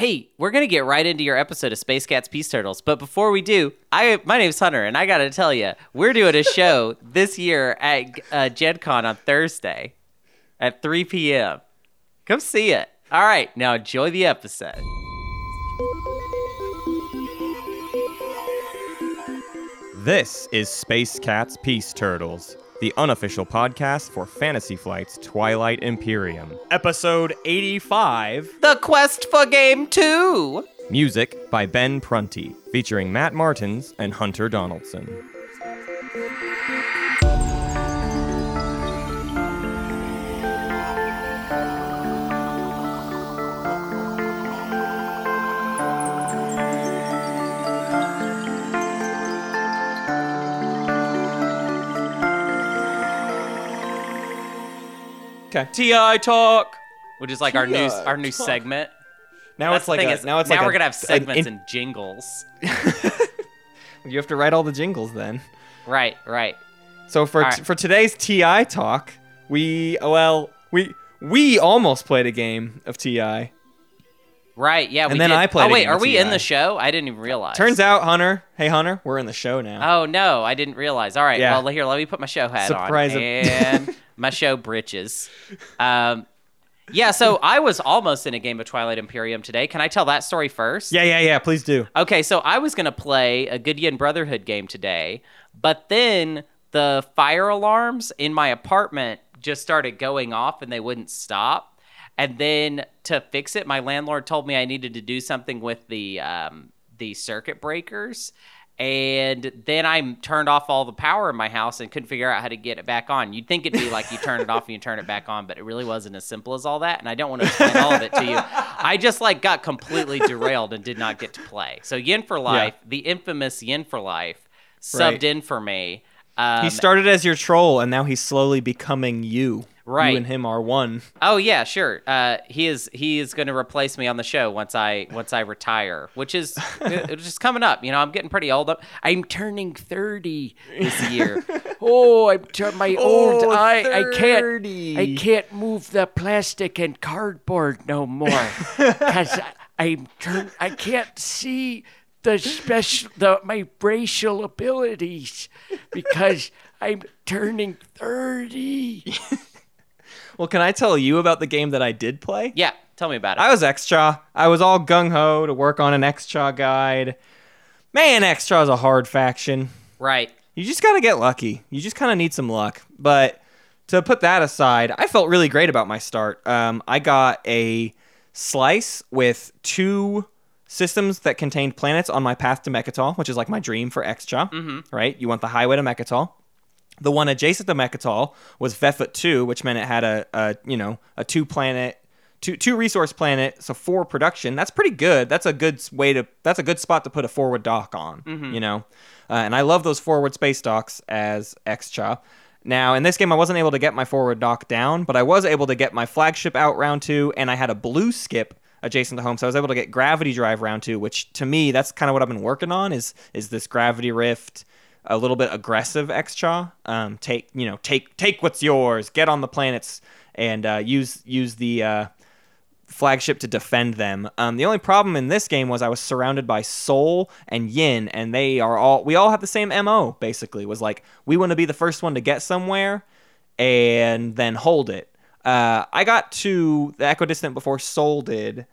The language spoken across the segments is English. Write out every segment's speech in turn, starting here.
Hey, we're gonna get right into your episode of Space Cats Peace Turtles, but before we do, I my name's Hunter, and I gotta tell you, we're doing a show this year at uh, Gen Con on Thursday at 3 p.m. Come see it. All right, now enjoy the episode. This is Space Cats Peace Turtles, the unofficial podcast for Fantasy Flight's Twilight Imperium. episode 85. The quest for game two. Music by Ben Prunty, featuring Matt Martins and Hunter Donaldson. Okay. TI talk. Which is like our new our new fuck. segment. Now That's it's like thing a, is, now it's now like we're a- gonna have an segments in- and jingles. you have to write all the jingles then. Right, right. So for All t- for today's TI talk, we oh, well we we almost played a game of TI. Right, yeah. And we then did. I played Oh a wait, game are of we in TI. the show? I didn't even realize. Turns out, Hunter, hey Hunter, we're in the show now. Oh no, I didn't realize. All right, Yeah. well here, let me put my show hat Surprise on of- and my show britches. Um, yeah, so I was almost in a game of Twilight Imperium today. Can I tell that story first? yeah, yeah, yeah. Please do. Okay, so I was gonna play a Goodyear Brotherhood game today, but then the fire alarms in my apartment just started going off and they wouldn't stop. And then to fix it, my landlord told me I needed to do something with the um, the circuit breakers. And then I turned off all the power in my house and couldn't figure out how to get it back on. You'd think it'd be like you turn it off and you turn it back on, but it really wasn't as simple as all that. And I don't want to explain all of it to you. I just like got completely derailed and did not get to play. So Yin for Life, the infamous Yin for Life, subbed Right. in for me. Um, he started as your troll, and now he's slowly becoming you. Right. You and him are one. Oh yeah, sure. Uh, he is he is going to replace me on the show once I once I retire, which is it's just coming up. You know, I'm getting pretty old. I'm turning thirty this year. oh, I'm tur- my old. Oh, I I can't I can't move the plastic and cardboard no more because I'm turn. I can't see the special the my racial abilities because I'm turning thirty. Well, can I tell you about the game that I did play? Yeah, tell me about it. I was Xxcha. I was all gung ho to work on an Xxcha guide. Man, Xxcha is a hard faction. right. You just gotta get lucky. You just kind of need some luck. But to put that aside, I felt really great about my start. Um, I got a slice with two systems that contained planets on my path to Mecatol, which is like my dream for Xxcha. Right? You want the highway to Mecatol. The one adjacent to Mecatol was Vefut 2, which meant it had a, a you know a two planet, two two resource planet, so four production. That's pretty good. That's a good way to. That's a good spot to put a forward dock on. You know, uh, and I love those forward space docks as Xxcha. Now in this game, I wasn't able to get my forward dock down, but I was able to get my flagship out round two, and I had a blue skip adjacent to home, so I was able to get gravity drive round two, which to me that's kind of what I've been working on is is this gravity rift a little bit aggressive Xxcha. Um, take you know take take what's yours. Get on the planets and uh, use use the uh, flagship to defend them. Um, the only problem in this game was I was surrounded by Sol and Yin, and they are all we all have the same mo. Basically, was like we want to be the first one to get somewhere and then hold it. Uh, I got to the equidistant before Sol did,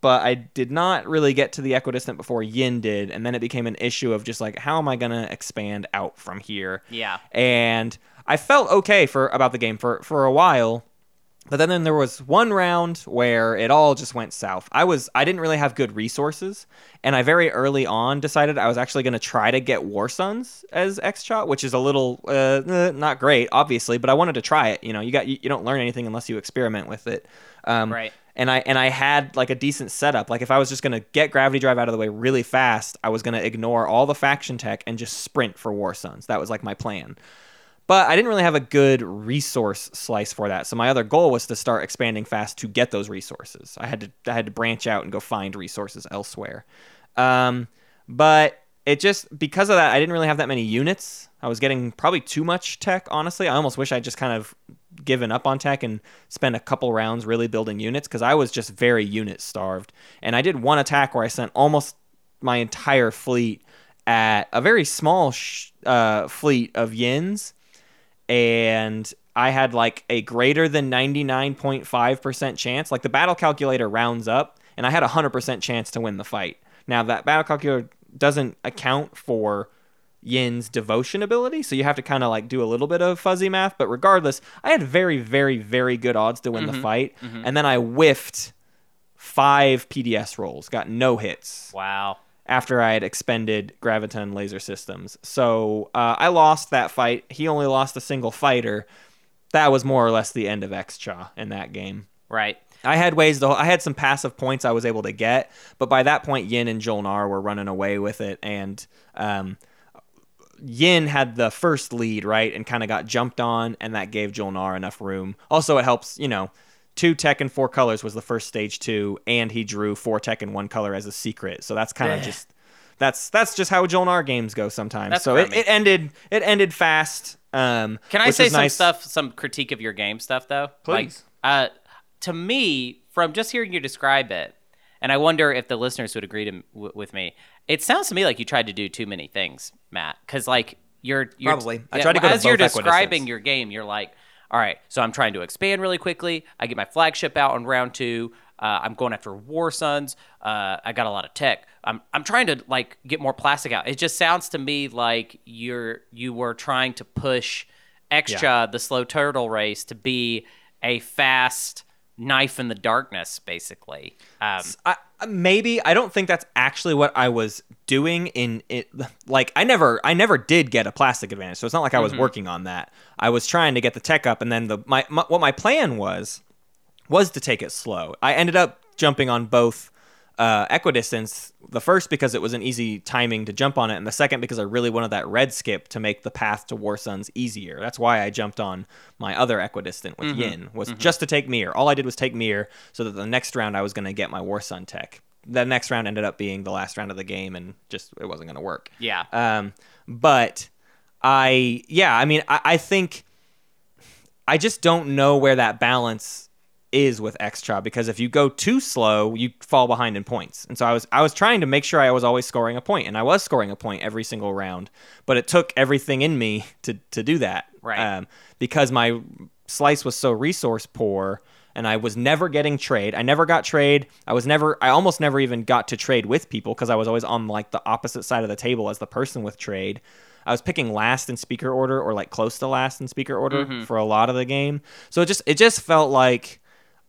but I did not really get to the equidistant before Yin did, and then it became an issue of just like how am I gonna expand out from here? Yeah. And I felt okay for about the game for for a while, but then, then there was one round where it all just went south. I was I didn't really have good resources, and I very early on decided I was actually going to try to get War Suns as Xxcha, which is a little uh, eh, not great, obviously, but I wanted to try it. You know, you got you, you don't learn anything unless you experiment with it. Um, Right. And I and I had like a decent setup. Like if I was just gonna get gravity drive out of the way really fast, I was gonna ignore all the faction tech and just sprint for War Suns. That was like my plan. But I didn't really have a good resource slice for that. So my other goal was to start expanding fast to get those resources. I had to I had to branch out and go find resources elsewhere. Um, but it just because of that, I didn't really have that many units. I was getting probably too much tech. Honestly, I almost wish I just kind of given up on tech and spent a couple rounds really building units because I was just very unit starved. And I did one attack where I sent almost my entire fleet at a very small sh- uh, fleet of yins, and I had like a greater than 99.5% chance. Like the battle calculator rounds up, and I had a 100% chance to win the fight. Now, that battle calculator doesn't account for Yin's devotion ability, so you have to kind of like do a little bit of fuzzy math. But regardless, I had very, very, very good odds to win the mm-hmm. fight, mm-hmm. and then I whiffed five PDS rolls, got no hits Wow. After I had expended Graviton laser systems. So uh, I lost that fight. He only lost a single fighter. That was more or less the end of Xxcha in that game. Right. I had ways to. I had some passive points I was able to get, but by that point, Yin and Jolnar were running away with it, and um, Yin had the first lead, right, and kind of got jumped on, and that gave Jolnar enough room. Also, it helps, you know, two tech and four colors was the first stage two, and he drew four tech and one color as a secret. So that's kind of just that's that's just how Jolnar games go sometimes. That's so it, it ended it ended fast. Um, Can I say some nice. stuff, some critique of your game stuff, though? Please. Like, uh, to me, from just hearing you describe it, and I wonder if the listeners would agree to, w- with me. It sounds to me like you tried to do too many things, Matt. Because like you're, you're Probably. I tried to go to as you're describing your game. You're like, all right, so I'm trying to expand really quickly. I get my flagship out on round two. Uh, I'm going after War Suns. Uh, I got a lot of tech. I'm I'm trying to like get more plastic out. It just sounds to me like you're you were trying to push Xxcha the slow turtle race to be a fast knife in the darkness, basically. Um, I, maybe I don't think that's actually what I was doing in it like I never I never did get a plastic advantage so it's not like I was working on that. I was trying to get the tech up and then the my, my what my plan was was to take it slow. I ended up jumping on both uh, equidistance the first because it was an easy timing to jump on it and the second because I really wanted that red skip to make the path to War Suns easier. That's why I jumped on my other equidistant with Yin was just to take Mir. All I did was take Mir so that the next round I was going to get my War Sun tech. The next round ended up being the last round of the game and just it wasn't going to work. Yeah. um, but I, yeah, I mean, I, I think I just don't know where that balance is with Xxcha because if you go too slow, you fall behind in points. And so I was I was trying to make sure I was always scoring a point, and I was scoring a point every single round. But it took everything in me to to do that, Right. Um, because my slice was so resource poor. And I was never getting trade. I never got trade. I was never. I almost never even got to trade with people because I was always on like the opposite side of the table as the person with trade. I was picking last in speaker order or like close to last in speaker order for a lot of the game. So it just it just felt like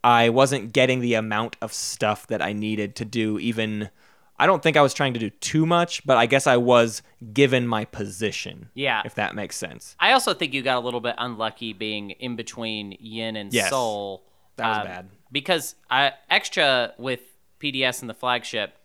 I wasn't getting the amount of stuff that I needed to do even I don't think I was trying to do too much, but I guess I was given my position. Yeah. If that makes sense. I also think you got a little bit unlucky being in between Yin and Yes. Sol. That was um, bad. because uh, Xxcha with PDS and the flagship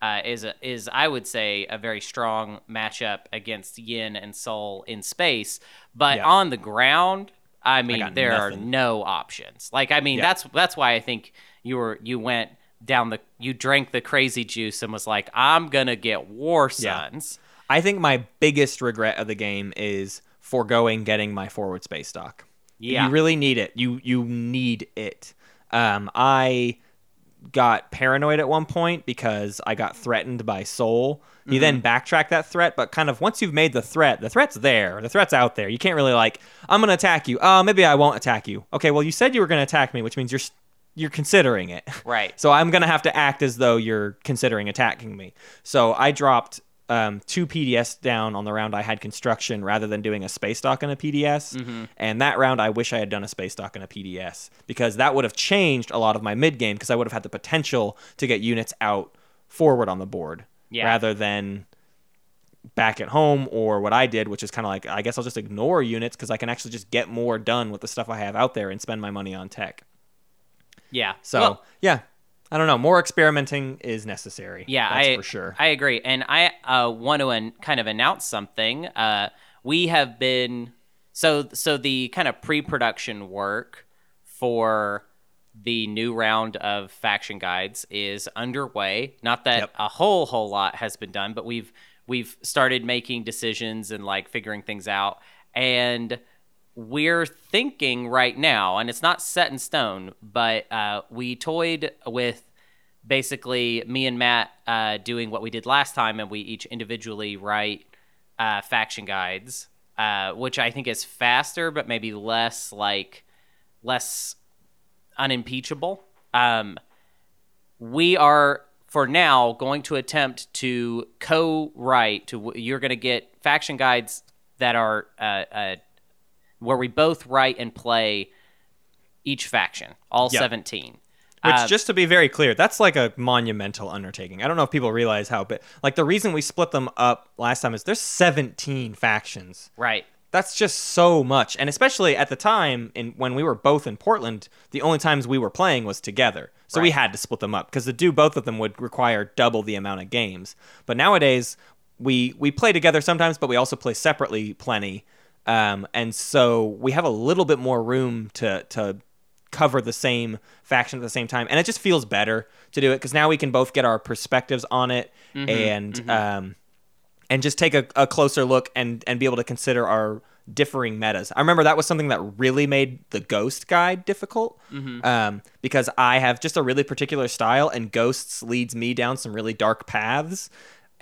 uh, is a, is I would say a very strong matchup against Yin and Sol in space, but Yeah. on the ground, I mean, got there are no options. Like, I mean, Yeah. that's that's why I think you were you went down the you drank the crazy juice and was like, I'm gonna get War Yeah. Sons. I think my biggest regret of the game is foregoing getting my forward space stock. Yeah. You really need it. You you need it. Um, I got paranoid at one point because I got threatened by Sol. You then backtrack that threat, but kind of once you've made the threat, the threat's there. The threat's out there. You can't really like, I'm gonna attack you. Uh, maybe I won't attack you. Okay, well you said you were gonna attack me, which means you're you're considering it. Right. So I'm gonna have to act as though you're considering attacking me. So I dropped um, two PDS down on the round I had construction rather than doing a space dock and a PDS. And that round I wish I had done a space dock and a PDS because that would have changed a lot of my mid game because I would have had the potential to get units out forward on the board Yeah. rather than back at home or what I did, which is kind of like I guess I'll just ignore units because I can actually just get more done with the stuff I have out there and spend my money on tech. Yeah. So Well, yeah, I don't know. More experimenting is necessary. Yeah, that's I for sure. I agree, and I uh, want to an, kind of announce something. Uh, we have been so so the kind of pre-production work for the new round of faction guides is underway. Not that Yep. a whole whole lot has been done, but we've we've started making decisions and like figuring things out. And we're thinking right now, and it's not set in stone, but uh, we toyed with basically me and Matt uh, doing what we did last time, and we each individually write uh, faction guides, uh, which I think is faster, but maybe less like less unimpeachable. Um, we are for now going to attempt to co-write. To you're going to get faction guides that are uh, uh, where we both write and play each faction, all Yep. seventeen. Which, Uh, just to be very clear, that's like a monumental undertaking. I don't know if people realize how big. Like the reason we split them up last time is there's 17 factions. right. That's just so much, and especially at the time, in when we were both in Portland, the only times we were playing was together. So we had to split them up because to do both of them would require double the amount of games. But nowadays, we we play together sometimes, but we also play separately plenty. Um, and so we have a little bit more room to to cover the same faction at the same time, and it just feels better to do it because now we can both get our perspectives on it and um, and just take a, a closer look and and be able to consider our differing metas. I remember that was something that really made the Ghost guide difficult um, because I have just a really particular style, and Ghosts leads me down some really dark paths.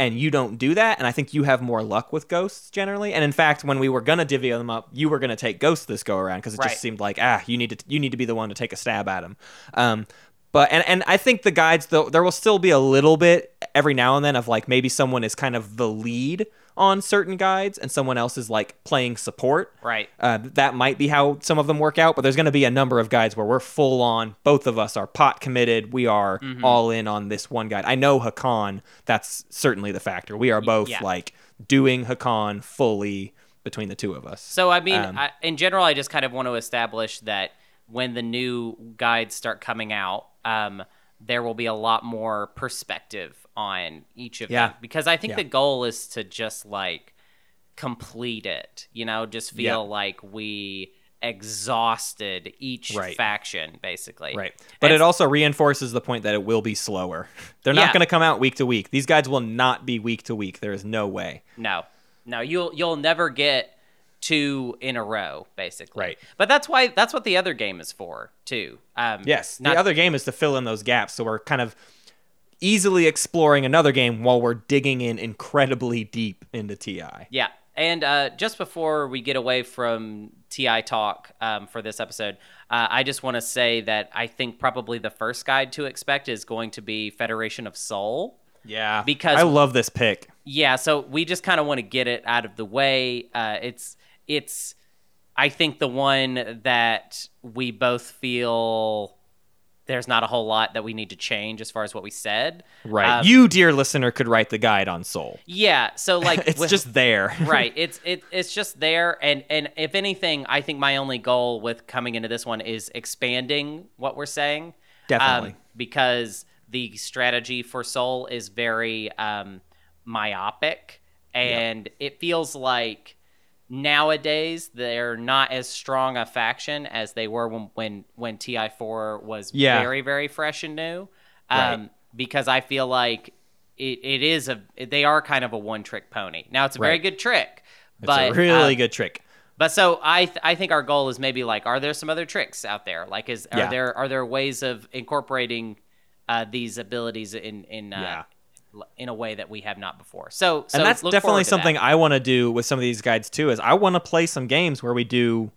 And you don't do that, and I think you have more luck with ghosts generally. And in fact, when we were gonna divvy them up, you were gonna take ghosts this go around because it Right. just seemed like ah, you need to you need to be the one to take a stab at them. Um, but and and I think the guides though there will still be a little bit every now and then of like maybe someone is kind of the lead on certain guides and someone else is like playing support. Right. Uh, that might be how some of them work out, but there's going to be a number of guides where we're full on. Both of us are pot committed. We are Mm-hmm. all in on this one guide. I know Hacan. That's certainly the factor. We are both yeah. like doing Hacan fully between the two of us. So I mean, Um, I, in general, I just kind of want to establish that when the new guides start coming out, um, there will be a lot more perspective on each of Yeah. them because I think Yeah. the goal is to just like complete it. You know, just feel Yeah. like we exhausted each Right. faction basically. Right. But And it also reinforces the point that it will be slower. They're not going to come out week to week. These guides will not be week to week. There is no way. No, no, you'll you'll never get two in a row, basically. Right. But that's why that's what the other game is for too. Um, Yes. not- the other game is to fill in those gaps. So we're kind of easily exploring another game while we're digging in incredibly deep into TI. Yeah. And uh, just before we get away from TI talk um, for this episode, uh, I just want to say that I think probably the first guide to expect is going to be Federation of Sol. Yeah. Because- I love this pick. Yeah, so we just kind of want to get it out of the way. Uh, it's it's I think the one that we both feel there's not a whole lot that we need to change as far as what we said. Right. Um, you, dear listener, could write the guide on Sol. Yeah, so like it's with- just there. right. It's it it's just there and and if anything, I think my only goal with coming into this one is expanding what we're saying. Definitely. Um, because the strategy for Sol is very um, myopic and it feels like nowadays they're not as strong a faction as they were when when, when TI4 was Yeah. very very fresh and new. Um, Right. because I feel like it, it is a they are kind of a one trick pony. Now it's a very good trick, It's but a really uh, good trick. but so I th- I think our goal is maybe like are there some other tricks out there? Like is are Yeah. there are there ways of incorporating uh, these abilities in in uh, Yeah. In a way that we have not before? So, so and that's definitely something that. I want to do with some of these guides too. Is I want to play some games where we do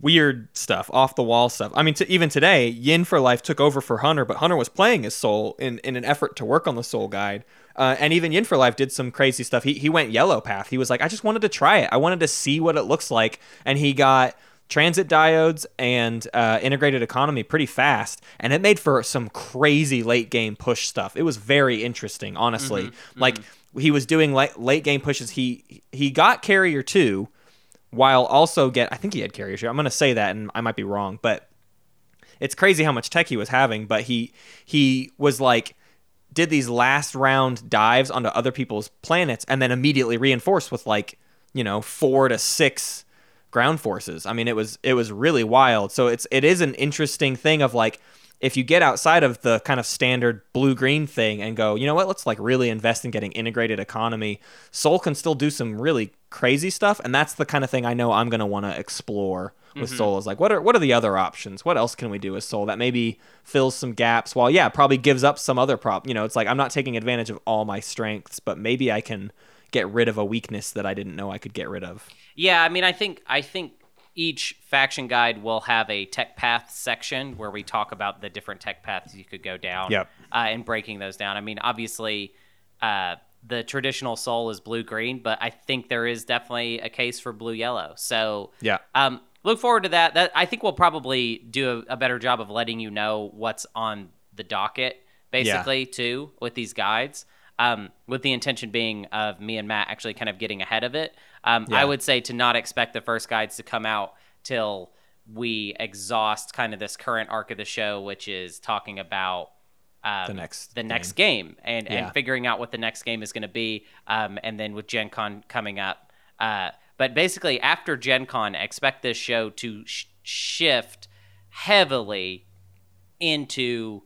weird stuff, off the wall stuff. I mean, to, even today, Yin for Life took over for Hunter, but Hunter was playing his Sol in, in an effort to work on the Sol guide. Uh, and even Yin for Life did some crazy stuff. He he went yellow path. He was like, I just wanted to try it. I wanted to see what it looks like, and he got transit diodes and uh, integrated economy pretty fast, and it made for some crazy late game push stuff. It was very interesting, honestly. Like he was doing late, late game pushes. He he got carrier two, while also get I think he had carrier two. I'm gonna say that, and I might be wrong, but it's crazy how much tech he was having. But he he was like did these last round dives onto other people's planets and then immediately reinforced with like you know four to six ground forces i mean it was it was really wild so it's it is an interesting thing of like if you get outside of the kind of standard blue green thing and go, you know what, let's like really invest in getting integrated economy, Sol can still do some really crazy stuff. And that's the kind of thing I know I'm going to want to explore with mm-hmm. Sol is like, what are, what are the other options? What else can we do with Sol that maybe fills some gaps while, yeah, probably gives up some other prop. You know, it's like I'm not taking advantage of all my strengths, but maybe I can get rid of a weakness that I didn't know I could get rid of. Yeah, I mean, I think I think each faction guide will have a tech path section where we talk about the different tech paths you could go down. Yep. Uh, and breaking those down. I mean, obviously, uh, the traditional Sol is blue green, but I think there is definitely a case for blue yellow. So Yeah. um, look forward to that. That I think we'll probably do a, a better job of letting you know what's on the docket, basically, too, with these guides. Um, with the intention being of me and Matt actually kind of getting ahead of it. Um, I would say to not expect the first guides to come out till we exhaust kind of this current arc of the show, which is talking about um, The next the next game and Yeah. and figuring out what the next game is going to be. Um, and then with Gen Con coming up, uh, but basically after Gen Con, expect this show to sh- shift heavily into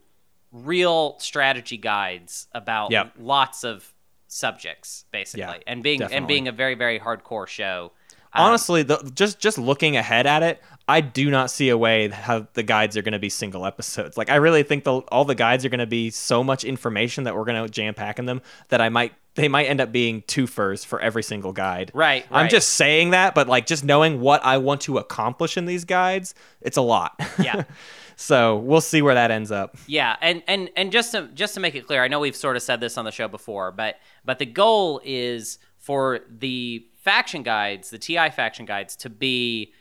real strategy guides about Yep. lots of subjects, basically, Yeah, and being and being a very very hardcore show. Um, Honestly, the, just just looking ahead at it, I do not see a way how the guides are going to be single episodes. Like I really think the, all the guides are going to be so much information that we're going to jam pack in them that I might they might end up being two furs for every single guide. Right, I'm just saying that, but like just knowing what I want to accomplish in these guides, it's a lot. Yeah. so we'll see where that ends up. Yeah, and and and just to just to make it clear, I know we've sort of said this on the show before, but but the goal is for the faction guides, the TI faction guides, to be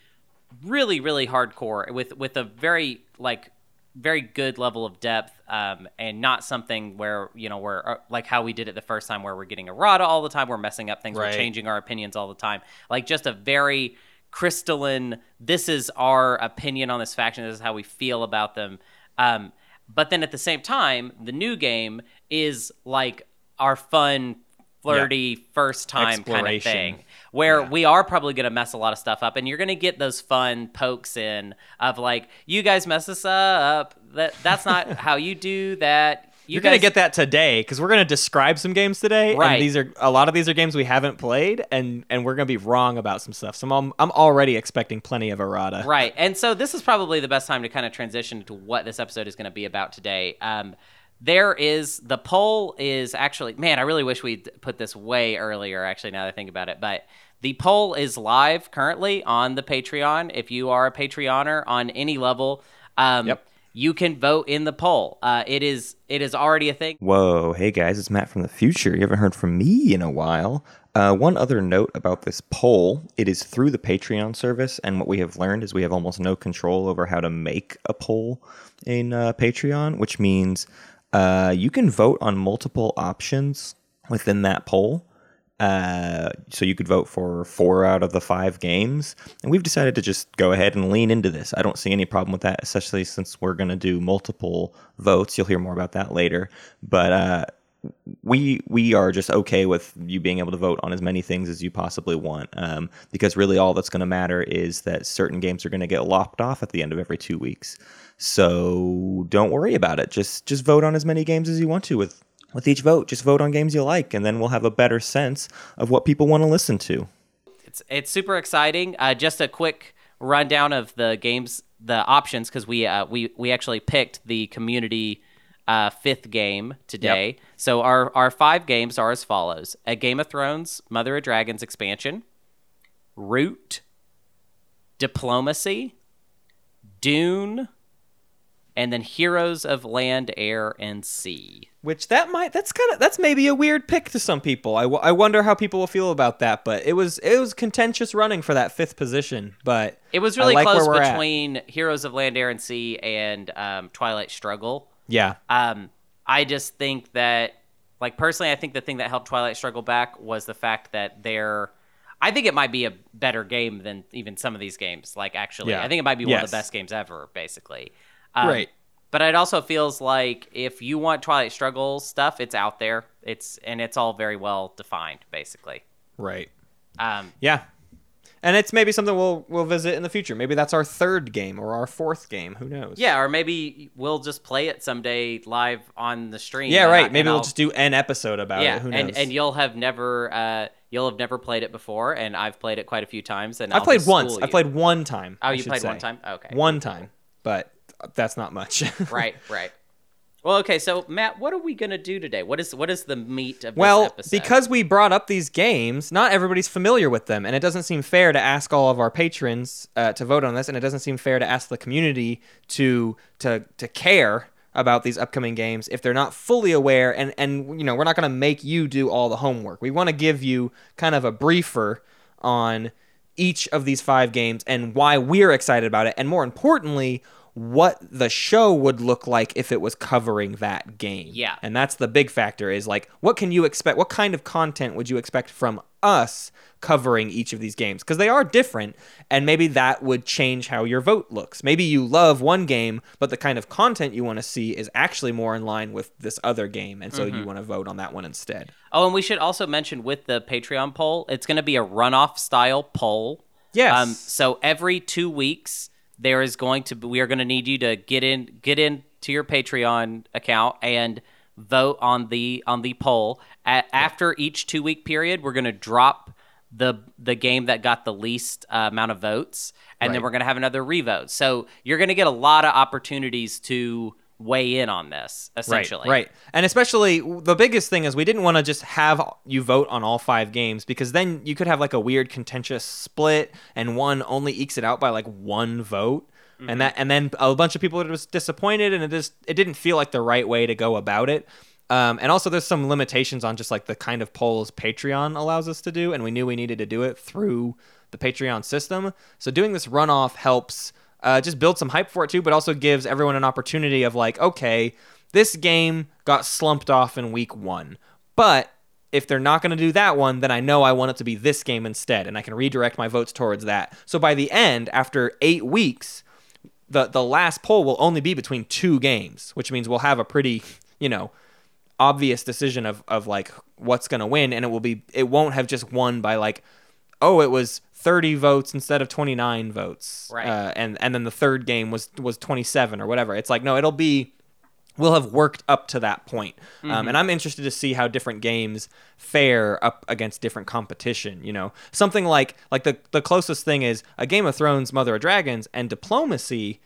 really really hardcore with with a very like very good level of depth um, and not something where you know we're uh, like how we did it the first time where we're getting errata all the time we're messing up things Right. we're changing our opinions all the time like just a very crystalline this is our opinion on this faction this is how we feel about them. Um, but then at the same time the new game is like our fun flirty first time kind of thing where Yeah. we are probably going to mess a lot of stuff up and you're going to get those fun pokes in of like you guys mess this up. That that's not how you do that you You're gonna get that today because we're gonna describe some games today. Right. And these are a lot of these are games we haven't played, and and we're gonna be wrong about some stuff. So I'm I'm already expecting plenty of errata. right and so this is probably the best time to kind of transition to what this episode is going to be about today um there is the poll is actually man i really wish we'd put this way earlier actually now that i think about it but the poll is live currently on the patreon if you are a patreoner on any level um Yep. You can vote in the poll uh it is it is already a thing Whoa, hey guys, it's Matt from the future. You haven't heard from me in a while. Uh, one other note about this poll it is through the Patreon service, and what we have learned is we have almost no control over how to make a poll in uh, Patreon, which means uh, you can vote on multiple options within that poll. Uh, so you could vote for four out of the five games, and we've decided to just go ahead and lean into this. I don't see any problem with that, especially since we're going to do multiple votes. You'll hear more about that later, but uh, we we are just okay with you being able to vote on as many things as you possibly want, um, because really all that's going to matter is that certain games are going to get lopped off at the end of every two weeks. So don't worry about it. Just just vote on as many games as you want to with with each vote. Just vote on games you like, and then we'll have a better sense of what people want to listen to. It's it's super exciting. Uh, just a quick rundown of the games, the options, because we uh, we we actually picked the community uh, fifth game today. So our our five games are as follows: a Game of Thrones, Mother of Dragons expansion, Root, Diplomacy, Dune, and then Heroes of Land, Air, and Sea. Which that might that's kind of that's maybe a weird pick to some people. I, w- I wonder how people will feel about that. But it was it was contentious running for that fifth position. But It was really like close we're at. between Heroes of Land, Air, and Sea and um, Twilight Struggle. yeah Um, I just think that, like personally, I think the thing that helped Twilight Struggle back was the fact that they're. I think it might be a better game than even some of these games. Like actually, Yeah. I think it might be one of the best games ever. Basically, um, Right. But it also feels like if you want Twilight Struggle stuff, it's out there. It's and it's all very well defined, basically. right Um, yeah. and it's maybe something we'll we'll visit in the future. Maybe that's our third game or our fourth game. Who knows? Yeah, or maybe we'll just play it someday live on the stream. Yeah, right. I- Maybe we'll I'll- just do an episode about yeah, it. Who knows? and and you'll have never uh you'll have never played it before, and I've played it quite a few times. And I played once. I played one time. Oh, you played one time. Okay, One time, but that's not much. right, right. Well, okay. So Matt, what are we gonna do today? What is what is the meat of Well, this episode? because we brought up these games, not everybody's familiar with them, and it doesn't seem fair to ask all of our patrons uh, to vote on this, and it doesn't seem fair to ask the community to to to care about these upcoming games if they're not fully aware. And and you know, we're not going to make you do all the homework. We want to give you kind of a briefer on each of these five games and why we're excited about it, and more importantly. What the show would look like if it was covering that game. Yeah. And that's the big factor is like, what can you expect? What kind of content would you expect from us covering each of these games? Because they are different, and maybe that would change how your vote looks. Maybe you love one game, but the kind of content you want to see is actually more in line with this other game, and so you want to vote on that one instead. oh, and we should also mention with the Patreon poll, it's gonna be a runoff style poll. Yes. Um, so every two weeks, there is going to be, we are going to need you to get in get in to your Patreon account and vote on the on the poll. A- After each two week period, we're going to drop the the game that got the least uh, amount of votes, and then we're going to have another revote. So you're going to get a lot of opportunities to weigh in on this. Essentially, Right, right. And especially the biggest thing is we didn't want to just have you vote on all five games because then you could have like a weird contentious split and one only ekes it out by like one vote. And that and then a bunch of people are just disappointed and it just it didn't feel like the right way to go about it. Um, and also there's some limitations on just like the kind of polls Patreon allows us to do and we knew we needed to do it through the Patreon system. So doing this runoff helps uh, just build some hype for it too, but also gives everyone an opportunity of like, okay, this game got slumped off in week one, but if they're not going to do that one, then I know I want it to be this game instead, and I can redirect my votes towards that. So by the end, after eight weeks, the the last poll will only be between two games, which means we'll have a pretty, you know, obvious decision of of like what's going to win, and it will be it won't have just won by like, oh, it was 30 votes instead of 29 votes, Right. Uh, and and then the third game was was 27 or whatever. It's like no, it'll be we'll have worked up to that point. Um, and I'm interested to see how different games fare up against different competition. You know, something like like the the closest thing is a Game of Thrones, Mother of Dragons, and Diplomacy.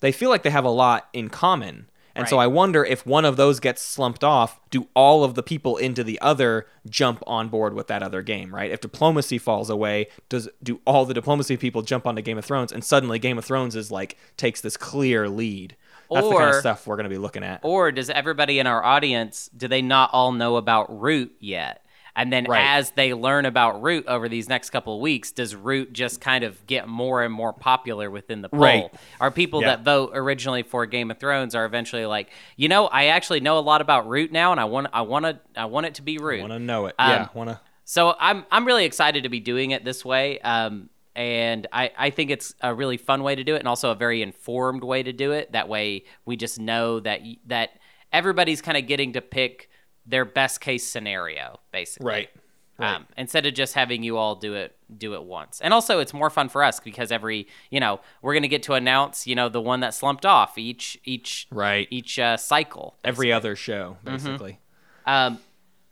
They feel like they have a lot in common. And so I wonder if one of those gets slumped off, do all of the people into the other jump on board with that other game, right? If diplomacy falls away, does do all the diplomacy people jump onto Game of Thrones and suddenly Game of Thrones is like takes this clear lead? That's the kind of stuff we're going to be looking at. Or does everybody in our audience do they not all know about Root yet? And then Right. as they learn about Root over these next couple of weeks, does Root just kind of get more and more popular within the poll? Right. Are people Yeah. that vote originally for Game of Thrones are eventually like, you know, I actually know a lot about Root now, and I want, I want to, I want it to be Root. Want to know it? Um, yeah, want to. So I'm I'm really excited to be doing it this way. Um, and I, I think it's a really fun way to do it, and also a very informed way to do it. That way, we just know that that everybody's kind of getting to pick their best case scenario, basically. Right. Right. Um, instead of just having you all do it do it once, and also it's more fun for us because every you know we're gonna get to announce you know the one that slumped off each each Right. each uh, cycle Every other show, Mm-hmm. basically. um,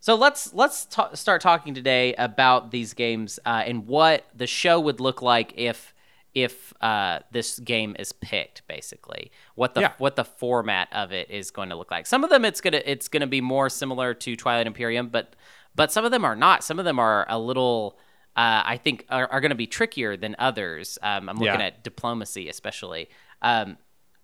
so let's let's ta- start talking today about these games uh, and what the show would look like if if uh, this game is picked. Basically, what the Yeah. what the format of it is going to look like. Some of them it's gonna it's gonna be more similar to Twilight Imperium, but but some of them are not. Some of them are a little. Uh, I think are, are going to be trickier than others. Um, I'm looking Yeah. at diplomacy, especially. Um,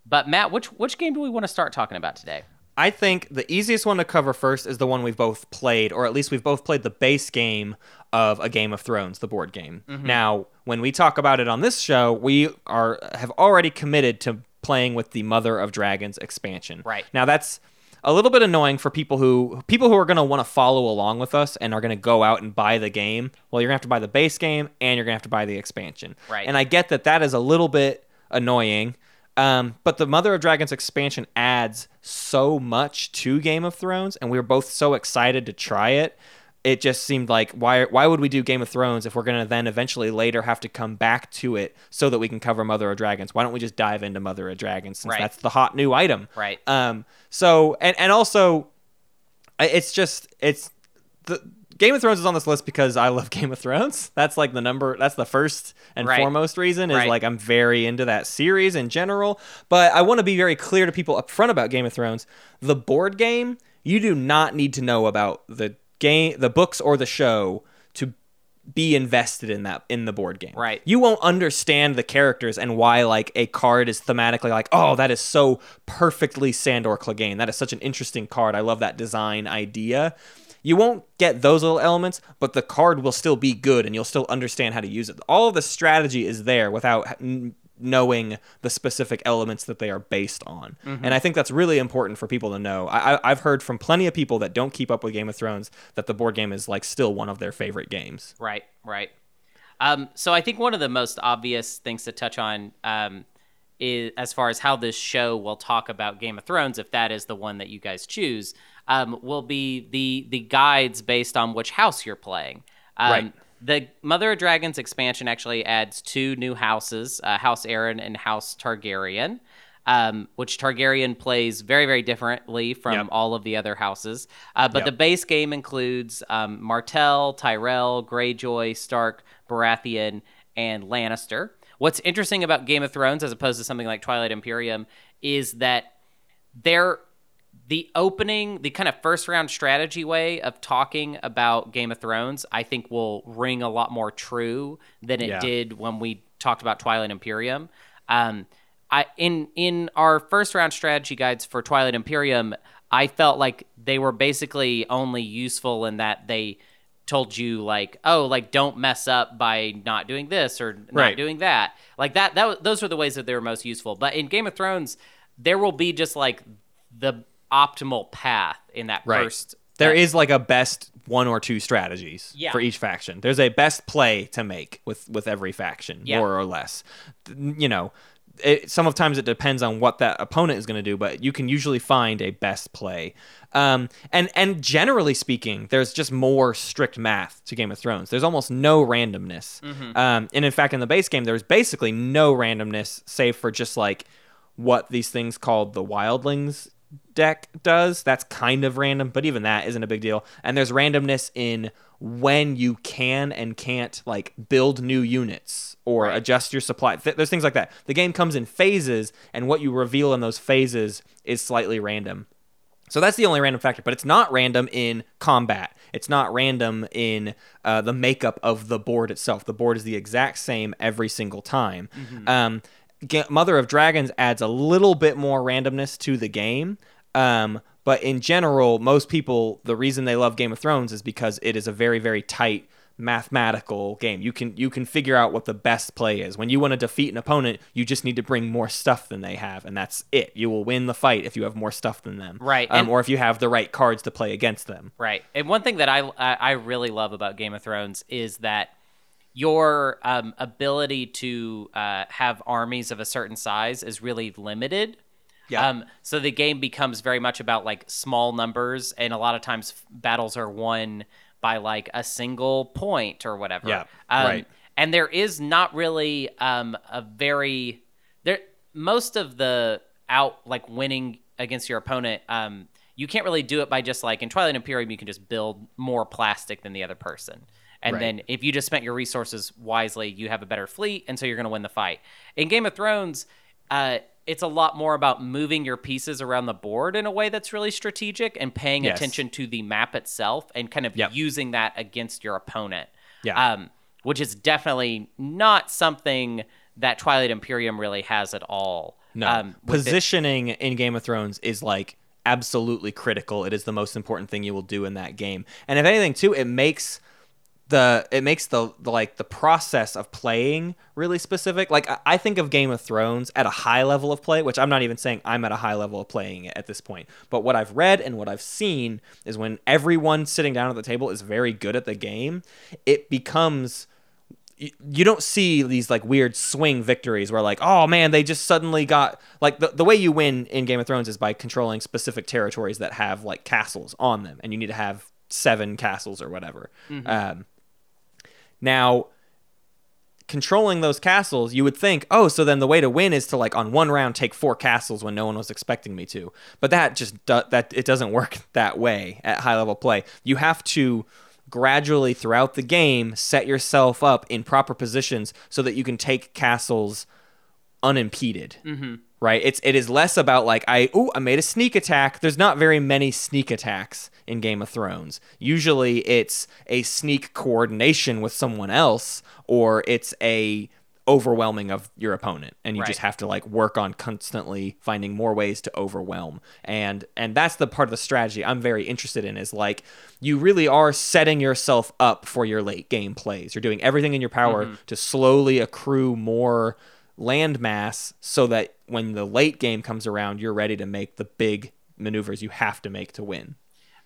but Matt, which which game do we want to start talking about today? I think the easiest one to cover first is the one we've both played, or at least we've both played the base game of a Game of Thrones, the board game. Mm-hmm. Now, when we talk about it on this show, we are have already committed to playing with the Mother of Dragons expansion. Right. Now, that's a little bit annoying for people who people who are going to want to follow along with us and are going to go out and buy the game. Well, you're going to have to buy the base game and you're going to have to buy the expansion. Right. And I get that that is a little bit annoying. Um, but the Mother of Dragons expansion adds so much to Game of Thrones, and we were both so excited to try it it just seemed like why why would we do Game of Thrones if we're going to then eventually later have to come back to it so that we can cover Mother of Dragons? Why don't we just dive into Mother of Dragons since Right. that's the hot new item? Right. Um. So and and also, it's just it's the Game of Thrones is on this list because I love Game of Thrones. That's like the number. That's the first and Right. foremost reason is Right. like I'm very into that series in general. But I want to be very clear to people up front about Game of Thrones. The board game, you do not need to know about the game, the books, or the show to be invested in that in the board game. Right. You won't understand the characters and why like a card is thematically like, oh, that is so perfectly Sandor Clegane. That is such an interesting card. I love that design idea. You won't get those little elements, but the card will still be good and you'll still understand how to use it. All of the strategy is there without n- knowing the specific elements that they are based on. And I think that's really important for people to know. I, I, I've heard from plenty of people that don't keep up with Game of Thrones that the board game is like still one of their favorite games. Right, right. Um, so I think one of the most obvious things to touch on um, is as far as how this show will talk about Game of Thrones, if that is the one that you guys choose, um, will be the the guides based on which house you're playing. Um, Right. The Mother of Dragons expansion actually adds two new houses, uh, House Arryn and House Targaryen. Um, which Targaryen plays very, very differently from Yep. all of the other houses. Uh, but Yep. the base game includes um, Martell, Tyrell, Greyjoy, Stark, Baratheon, and Lannister. What's interesting about Game of Thrones, as opposed to something like Twilight Imperium, is that they're the opening, the kind of first round strategy way of talking about Game of Thrones, I think will ring a lot more true than it Yeah. did when we talked about Twilight Imperium. Um, I in in our first round strategy guides for Twilight Imperium, I felt like they were basically only useful in that they told you like, oh, like don't mess up by not doing this or not Right. doing that. Like that that those were the ways that they were most useful. But in Game of Thrones, there will be just like the optimal path in that Right. first There uh, like a best one or two strategies Yeah. for each faction. There's a best play to make with with every faction, Yeah. more or less. You know, it, some of times it depends on what that opponent is going to do, but you can usually find a best play. Um, and and generally speaking, there's just more strict math to Game of Thrones. There's almost no randomness. Um, and in fact, in the base game, there's basically no randomness, save for just like what these things called the wildlings deck does. That's kind of random, but even that isn't a big deal. And there's randomness in when you can and can't like build new units or Right. adjust your supply. Th- there's things like that. The game comes in phases, and what you reveal in those phases is slightly random. So that's the only random factor, but it's not random in combat. It's not random in uh, the makeup of the board itself. The board is the exact same every single time. Um, Ga- Mother of Dragons adds a little bit more randomness to the game. Um, but in general, most people, the reason they love Game of Thrones is because it is a very, very tight mathematical game. You can you can figure out what the best play is. When you want to defeat an opponent, you just need to bring more stuff than they have, and that's it. You will win the fight if you have more stuff than them, Right, Um, and- or if you have the right cards to play against them. Right. And one thing that I I I really love about Game of Thrones is that your um, ability to uh, have armies of a certain size is really limited. Yeah. Um, so the game becomes very much about like small numbers, and a lot of times f- battles are won by like a single point or whatever. Yeah, Um, right. And there is not really um, a very there. Most of the out like winning against your opponent, um, you can't really do it by just like in Twilight Imperium, you can just build more plastic than the other person. And Right. then if you just spent your resources wisely, you have a better fleet, and so you're going to win the fight. In Game of Thrones, uh, it's a lot more about moving your pieces around the board in a way that's really strategic and paying Yes. attention to the map itself and kind of Yep. using that against your opponent. Yeah. Um, which is definitely not something that Twilight Imperium really has at all. No, Um, with it- positioning in Game of Thrones is like absolutely critical. It is the most important thing you will do in that game. And if anything, too, it makes the it makes the, the like the process of playing really specific. Like I, I think of Game of Thrones at a high level of play, which I'm not even saying I'm at a high level of playing it at this point. But what I've read and what I've seen is when everyone sitting down at the table is very good at the game, it becomes you, you don't see these like weird swing victories where like oh man they just suddenly got like the, the way you win in game of thrones is by controlling specific territories that have like castles on them and you need to have seven castles or whatever. Um, now, controlling those castles, you would think, oh, so then the way to win is to like on one round take four castles when no one was expecting me to. But that just do- that it doesn't work that way at high level play. You have to gradually throughout the game set yourself up in proper positions so that you can take castles unimpeded. Mm-hmm. Right? It's it is less about like I oh I made a sneak attack. There's not very many sneak attacks in Game of Thrones. Usually it's a sneak coordination with someone else or it's a overwhelming of your opponent and you just have to like work on constantly finding more ways to overwhelm and and that's the part of the strategy i'm very interested in is like you really are setting yourself up for your late game plays you're doing everything in your power to slowly accrue more land mass so that when the late game comes around you're ready to make the big maneuvers you have to make to win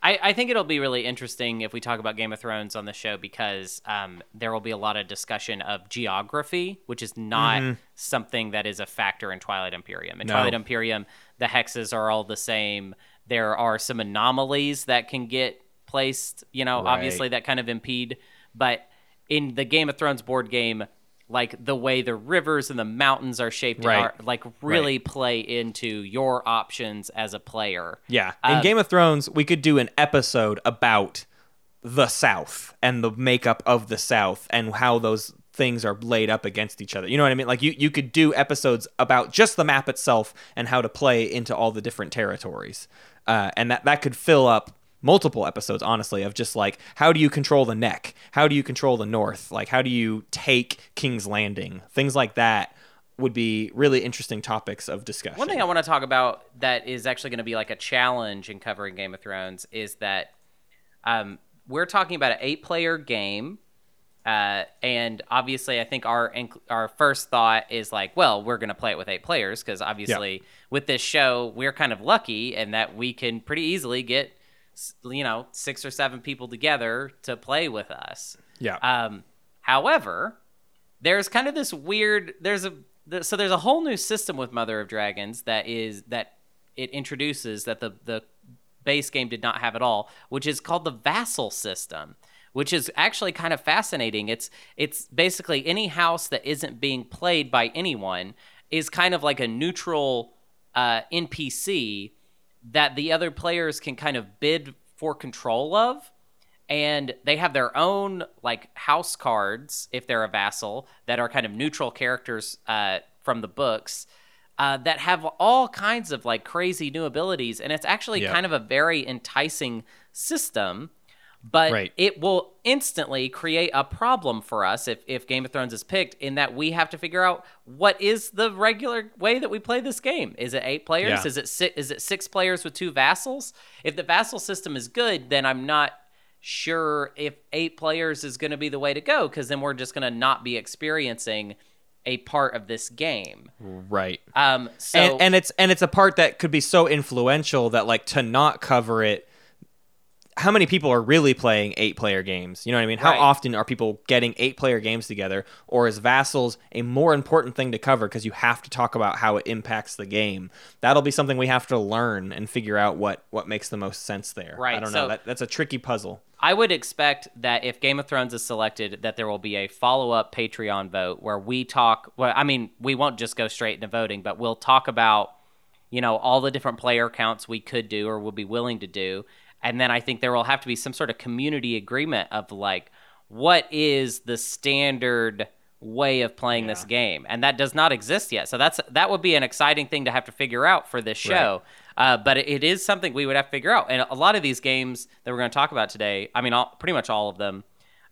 I, I think it'll be really interesting if we talk about Game of Thrones on the show because um, there will be a lot of discussion of geography, which is not something that is a factor in Twilight Imperium. In No. Twilight Imperium, the hexes are all the same. There are some anomalies that can get placed, you know, Right. obviously that kind of impede. But in the Game of Thrones board game, like the way the rivers and the mountains are shaped Right. are like really play into your options as a player. Yeah. In Game of Thrones, we could do an episode about the South and the makeup of the South and how those things are laid up against each other. You know what I mean? Like you, you could do episodes about just the map itself and how to play into all the different territories. Uh, and that, that could fill up multiple episodes, honestly, of just like how do you control the neck? How do you control the north? Like how do you take King's Landing? Things like that would be really interesting topics of discussion. One thing I want to talk about that is actually going to be like a challenge in covering Game of Thrones is that um, we're talking about an eight-player game, uh, and obviously, I think our our first thought is like, well, we're going to play it with eight players because obviously, with this show, we're kind of lucky in that we can pretty easily get you know six or seven people together to play with us. yeah. Um, however, there's kind of this weird. There's a so there's a whole new system with Mother of Dragons that is that it introduces that the the base game did not have at all, which is called the vassal system, which is actually kind of fascinating. It's it's basically any house that isn't being played by anyone is kind of like a neutral uh, NPC that the other players can kind of bid for control of and they have their own like house cards if they're a vassal that are kind of neutral characters uh, from the books uh, that have all kinds of like crazy new abilities and it's actually Yeah. kind of a very enticing system but Right. it will instantly create a problem for us if, if Game of Thrones is picked in that we have to figure out what is the regular way that we play this game. Is it eight players? Yeah. Is it si- is it six players with two vassals? If the vassal system is good, then I'm not sure if eight players is going to be the way to go because then we're just going to not be experiencing a part of this game. right. Um, so and, and it's and it's a part that could be so influential that like to not cover it how many people are really playing eight player games you know what i mean how Right. often are people getting eight player games together or is vassals a more important thing to cover because you have to talk about how it impacts the game that'll be something we have to learn and figure out what what makes the most sense there Right. i don't know that, that's a tricky puzzle I would expect that if Game of Thrones is selected, that there will be a follow-up Patreon vote where we talk. Well, I mean, we won't just go straight into voting, but we'll talk about, you know, all the different player counts we could do or will be willing to do, and then I think there will have to be some sort of community agreement of like, what is the standard way of playing this game, and that does not exist yet. So that's that would be an exciting thing to have to figure out for this show. Uh, but it, is something we would have to figure out. And a lot of these games that we're going to talk about today, I mean, all, pretty much all of them,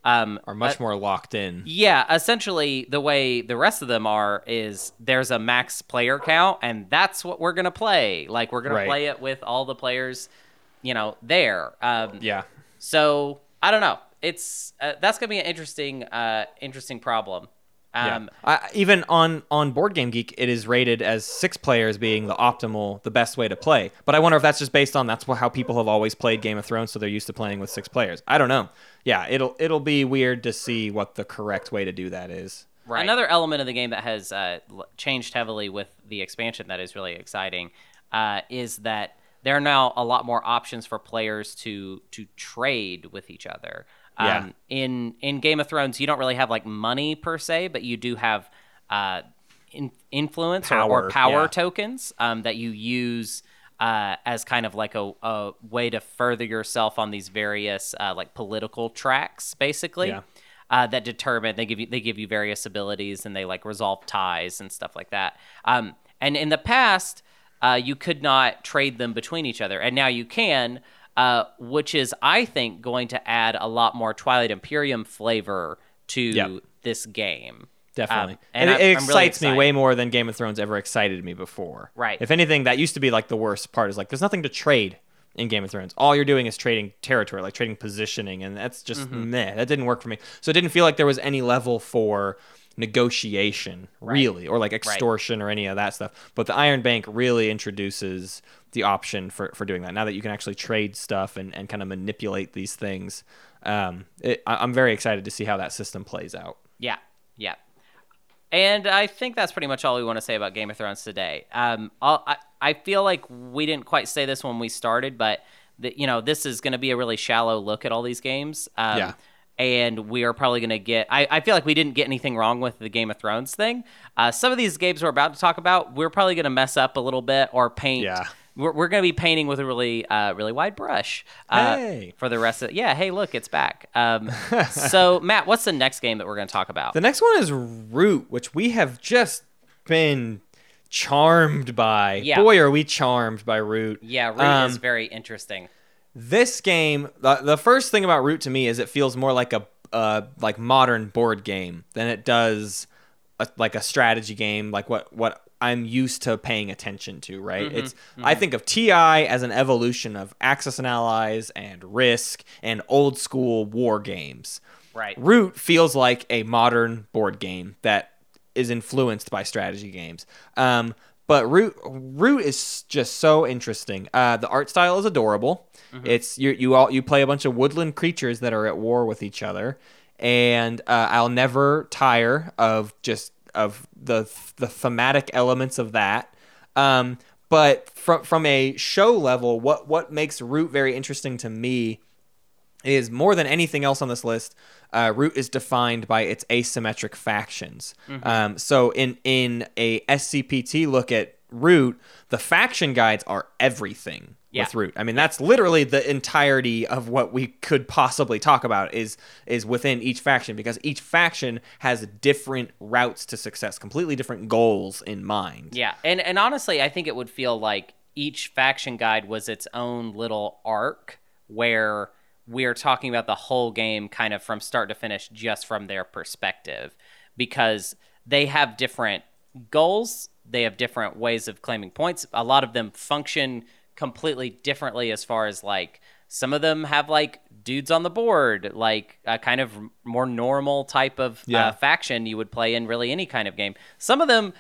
um, are much more locked in yeah, essentially the way the rest of them are is there's a max player count, and that's what we're gonna play. Like we're gonna Right. play it with all the players, you know, there. Um, yeah So I don't know. It's uh, that's gonna be an interesting, uh, interesting problem. Um, yeah. I, even on on Board Game Geek, it is rated as six players being the optimal, the best way to play. But I wonder if that's just based on that's how people have always played Game of Thrones, so they're used to playing with six players. I don't know. Yeah, it'll it'll be weird to see what the correct way to do that is. Right. Another element of the game that has uh, changed heavily with the expansion that is really exciting uh, is that there are now a lot more options for players to to trade with each other. Yeah. Um, in in Game of Thrones, you don't really have like money per se, but you do have uh, in, influence or, or Power, power yeah. tokens um, that you use uh, as kind of like a, a way to further yourself on these various uh, like political tracks, basically. Yeah. Uh, that determine they give you they give you various abilities and they like resolve ties and stuff like that. Um, and in the past, uh, you could not trade them between each other, and now you can, uh, which is I think going to add a lot more Twilight Imperium flavor to Yep. this game. Definitely. Um, and, and it, it I'm really excites me way more than Game of Thrones ever excited me before. Right. If anything, that used to be like the worst part is like there's nothing to trade in Game of Thrones. All you're doing is trading territory, like trading positioning, and that's just Mm-hmm. meh. That didn't work for me. So it didn't feel like there was any level for negotiation, really, or like extortion or any of that stuff. But the Iron Bank really introduces the option for, for doing that. Now that you can actually trade stuff and, and kind of manipulate these things, um, it, I, I'm very excited to see how that system plays out. Yeah, yeah. And I think that's pretty much all we want to say about Game of Thrones today. Um, I'll, I I feel like we didn't quite say this when we started, but the, you know this is going to be a really shallow look at all these games. Um, Yeah. And we are probably going to get. I, I feel like we didn't get anything wrong with the Game of Thrones thing. Uh, some of these games we're about to talk about, we're probably going to mess up a little bit or paint. Yeah. We're, we're going to be painting with a really, uh, really wide brush. Uh, Hey. For the rest of, yeah. Hey, look, it's back. Um, so Matt, what's the next game that we're going to talk about? The next one is Root, which we have just been charmed by. Yeah. Boy, are we charmed by Root. Yeah, Root Um, is very interesting. This game, the, the first thing about Root to me is it feels more like a uh, like modern board game than it does a, like a strategy game, like what what I'm used to paying attention to. Right? Mm-hmm, It's I think of TI as an evolution of Axis and Allies and Risk and old school war games. Right. Root feels like a modern board game that is influenced by strategy games. Um, but Root Root is just so interesting. Uh, the art style is adorable. It's you you all you play a bunch of woodland creatures that are at war with each other, and uh, I'll never tire of just of the the thematic elements of that. Um, but from from a show level, what what makes Root very interesting to me is more than anything else on this list. Uh, Root is defined by its asymmetric factions. Um, so in in a SCPT look at Root, the faction guides are everything Yeah. with Root. I mean, that's literally the entirety of what we could possibly talk about is is within each faction because each faction has different routes to success, completely different goals in mind. Yeah, and and honestly, I think it would feel like each faction guide was its own little arc where we're talking about the whole game kind of from start to finish just from their perspective because they have different goals, they have different ways of claiming points. A lot of them function completely differently as far as like some of them have like dudes on the board, like a kind of more normal type of Yeah. uh, faction you would play in really any kind of game. Some of them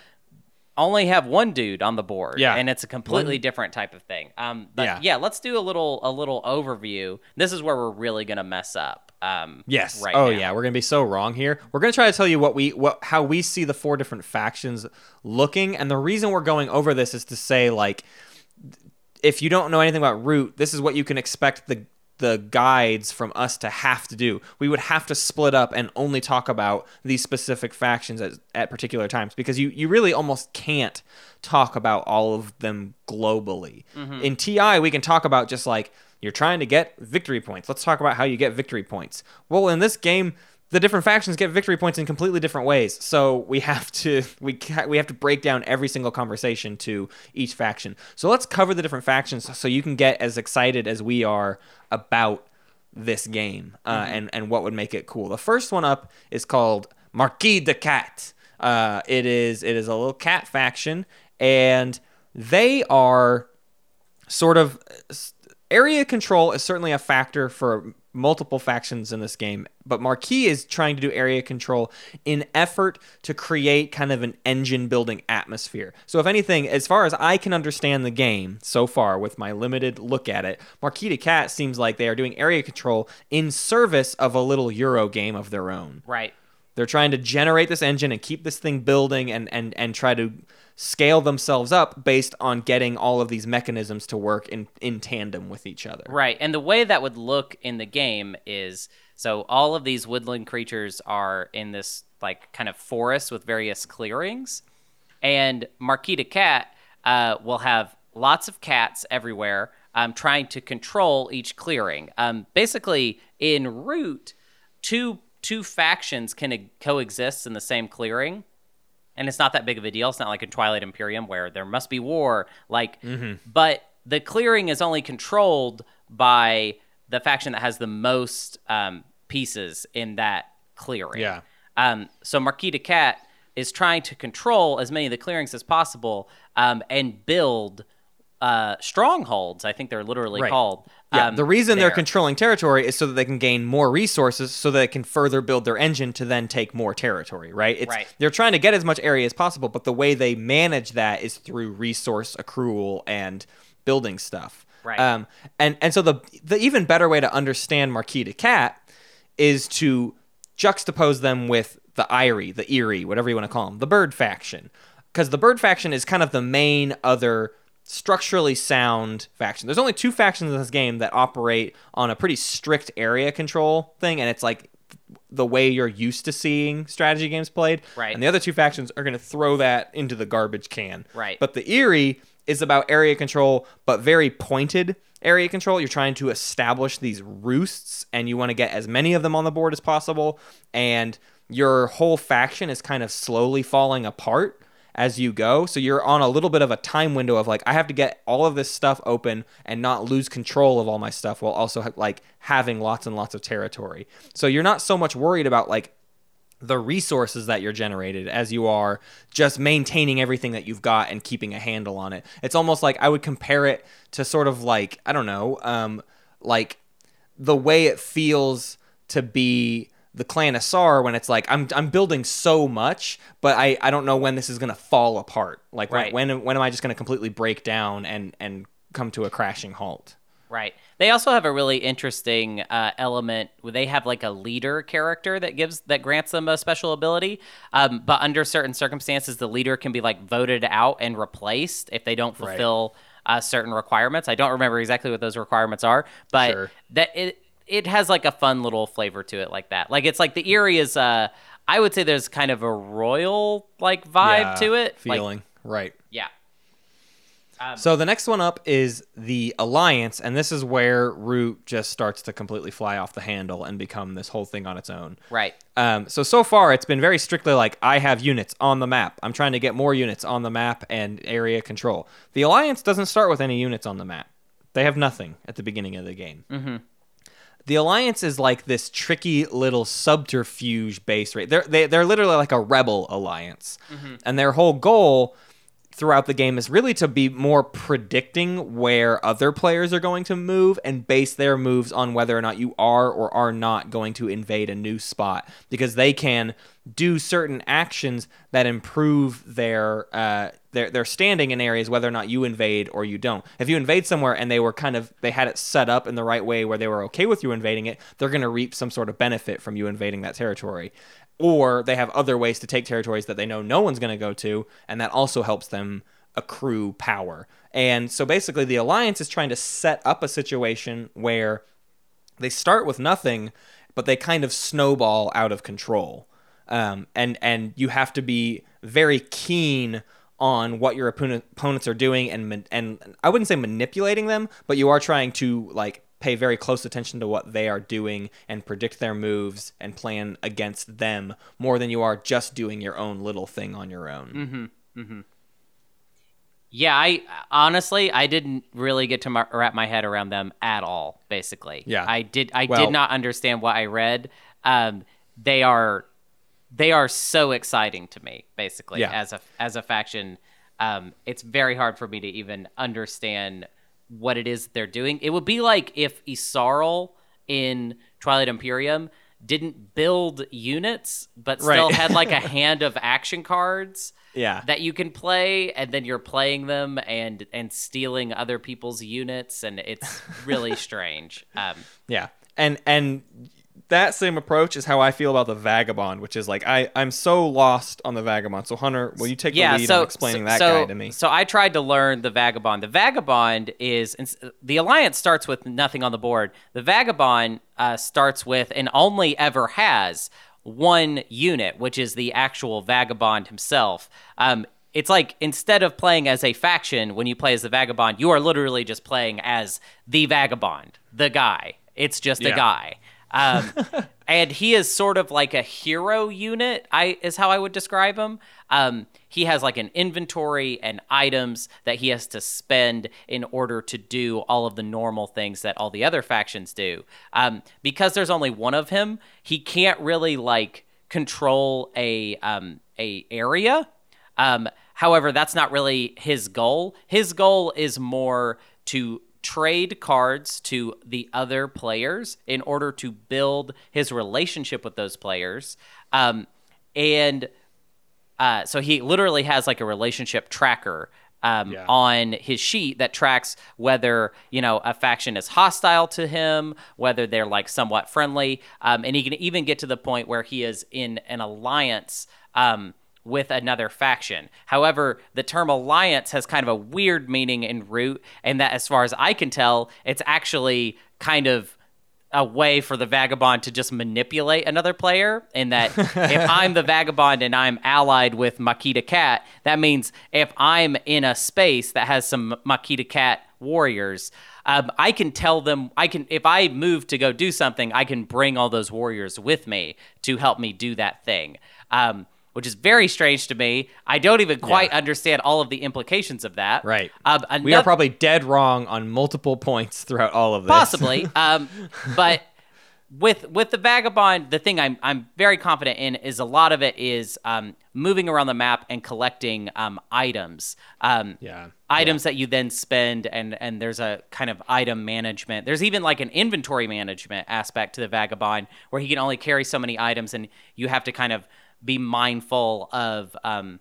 only have one dude on the board, Yeah. and it's a completely different type of thing. Um, but Yeah. yeah. let's do a little a little overview. This is where we're really gonna mess up. Um, Yes. Right. oh now. yeah, we're gonna be so wrong here. We're gonna try to tell you what we what how we see the four different factions looking, and the reason we're going over this is to say like, if you don't know anything about Root, this is what you can expect the the guides from us to have to do. We would have to split up and only talk about these specific factions at, at particular times because you, you really almost can't talk about all of them globally. Mm-hmm. In TI, we can talk about just like you're trying to get victory points. Let's talk about how you get victory points. Well, in this game, the different factions get victory points in completely different ways. So we have to we ca- we have to break down every single conversation to each faction. So let's cover the different factions so you can get as excited as we are about this game uh, and and what would make it cool. The first one up is called Marquis de Cat. Uh, it is it is a little cat faction, and they are sort of area control is certainly a factor for multiple factions in this game but marquis is trying to do area control in effort to create kind of an engine building atmosphere so if anything as far as i can understand the game so far with my limited look at it marquis de cat seems like they are doing area control in service of a little euro game of their own Right. They're trying to generate this engine and keep this thing building and and and try to scale themselves up based on getting all of these mechanisms to work in in tandem with each other. Right. And the way that would look in the game is so all of these woodland creatures are in this like kind of forest with various clearings. And Marquise de Cat uh, will have lots of cats everywhere um, trying to control each clearing. Um, basically, in Root, two two factions can coexist in the same clearing and it's not that big of a deal. It's not like in Twilight Imperium where there must be war. Like, but the clearing is only controlled by the faction that has the most um, pieces in that clearing. Yeah. Um, so Marquise de Cat is trying to control as many of the clearings as possible um, and build uh, strongholds. I think they're literally Right. called. Yeah, um, the reason they're controlling territory is so that they can gain more resources so that they can further build their engine to then take more territory, right? It's, Right. They're trying to get as much area as possible, but the way they manage that is through resource accrual and building stuff. Right. Um, and, and so the, the even better way to understand Marquis Marquise de Cat is to juxtapose them with the Irie, the Eerie, whatever you want to call them, the Bird faction. Because the Bird faction is kind of the main other structurally sound faction. There's only two factions in this game that operate on a pretty strict area control thing, and it's like the way you're used to seeing strategy games played. Right. And the other two factions are going to throw that into the garbage can. Right. But the Eyrie is about area control, but very pointed area control. You're trying to establish these roosts, and you want to get as many of them on the board as possible. And your whole faction is kind of slowly falling apart as you go. So you're on a little bit of a time window of like, I have to get all of this stuff open and not lose control of all my stuff while also ha- like having lots and lots of territory. So you're not so much worried about like the resources that you're generated as you are just maintaining everything that you've got and keeping a handle on it. It's almost like I would compare it to sort of like I don't know, um, like the way it feels to be the Clan of Saar when it's like I'm I'm building so much, but I, I don't know when this is gonna fall apart. Like Right. when, when when am I just gonna completely break down and and come to a crashing halt? Right. They also have a really interesting uh, element. where They have like a leader character that gives that grants them a special ability. Um, but under certain circumstances, the leader can be like voted out and replaced if they don't fulfill uh, certain requirements. I don't remember exactly what those requirements are, but Sure. that it it has like a fun little flavor to it, like that. Like it's like the Eyrie is. Uh, I would say there's kind of a royal like vibe Yeah, to it. Like, feeling right. yeah. So the next one up is the Alliance, and this is where Root just starts to completely fly off the handle and become this whole thing on its own. Right. Um, so so far, it's been very strictly like I have units on the map. I'm trying to get more units on the map and area control. The Alliance doesn't start with any units on the map. They have nothing at the beginning of the game. Mm-hmm. The Alliance is like this tricky little subterfuge base rate. They're they, they're literally like a rebel alliance, mm-hmm. and their whole goal throughout the game is really to be more predicting where other players are going to move and base their moves on whether or not you are or are not going to invade a new spot because they can do certain actions that improve their uh, their their standing in areas whether or not you invade or you don't. If you invade somewhere and they were kind of they had it set up in the right way where they were okay with you invading it, they're going to reap some sort of benefit from you invading that territory or they have other ways to take territories that they know no one's going to go to, and that also helps them accrue power. And so basically, the alliance is trying to set up a situation where they start with nothing, but they kind of snowball out of control. Um, and and you have to be very keen on what your opponent, opponents are doing, and and I wouldn't say manipulating them, but you are trying to like pay very close attention to what they are doing and predict their moves and plan against them more than you are just doing your own little thing on your own. Mm-hmm. Mm-hmm. Yeah, I honestly I didn't really get to ma- wrap my head around them at all. Basically, Yeah. I did. I Well- did not understand what I read. Um, they are they are so exciting to me. Basically, Yeah. as a as a faction, um, it's very hard for me to even understand what it is they're doing. It would be like if Yssaril in Twilight Imperium didn't build units, but still Right. had like a hand of action cards Yeah. that you can play and then you're playing them and and stealing other people's units and it's really strange um Yeah, and and that same approach is how I feel about the vagabond, which is like I I'm so lost on the vagabond. So Hunter, will you take yeah, the lead so on explaining so, that so, guy to me? So I tried to learn the vagabond. The vagabond is the alliance starts with nothing on the board. The vagabond uh, starts with and only ever has one unit, which is the actual vagabond himself. Um, it's like instead of playing as a faction when you play as the vagabond, you are literally just playing as the vagabond, the guy. It's just a guy. Um, and he is sort of like a hero unit. I is how I would describe him. Um, he has like an inventory and items that he has to spend in order to do all of the normal things that all the other factions do. Um, because there's only one of him, he can't really like control a um, a area. Um, however, that's not really his goal. His goal is more to trade cards to the other players in order to build his relationship with those players. Um, and uh, so he literally has like a relationship tracker um, Yeah. on his sheet that tracks whether you know a faction is hostile to him, whether they're like somewhat friendly, um, and he can even get to the point where he is in an alliance um, with another faction. However, the term alliance has kind of a weird meaning in root, and that, as far as I can tell, it's actually kind of a way for the vagabond to just manipulate another player in that if I'm the vagabond and I'm allied with Marquise de Cat, that means if I'm in a space that has some Marquise de Cat warriors, um, I can tell them I can if I move to go do something, I can bring all those warriors with me to help me do that thing. Um, which is very strange to me. I don't even quite understand all of the implications of that. Right. Um, we are probably dead wrong on multiple points throughout all of this. possibly um but with with the vagabond the thing i'm i'm very confident in is a lot of it is um moving around the map and collecting um items um Yeah. items that you then spend and and there's a kind of item management there's even like an inventory management aspect to the vagabond where he can only carry so many items and you have to kind of be mindful of um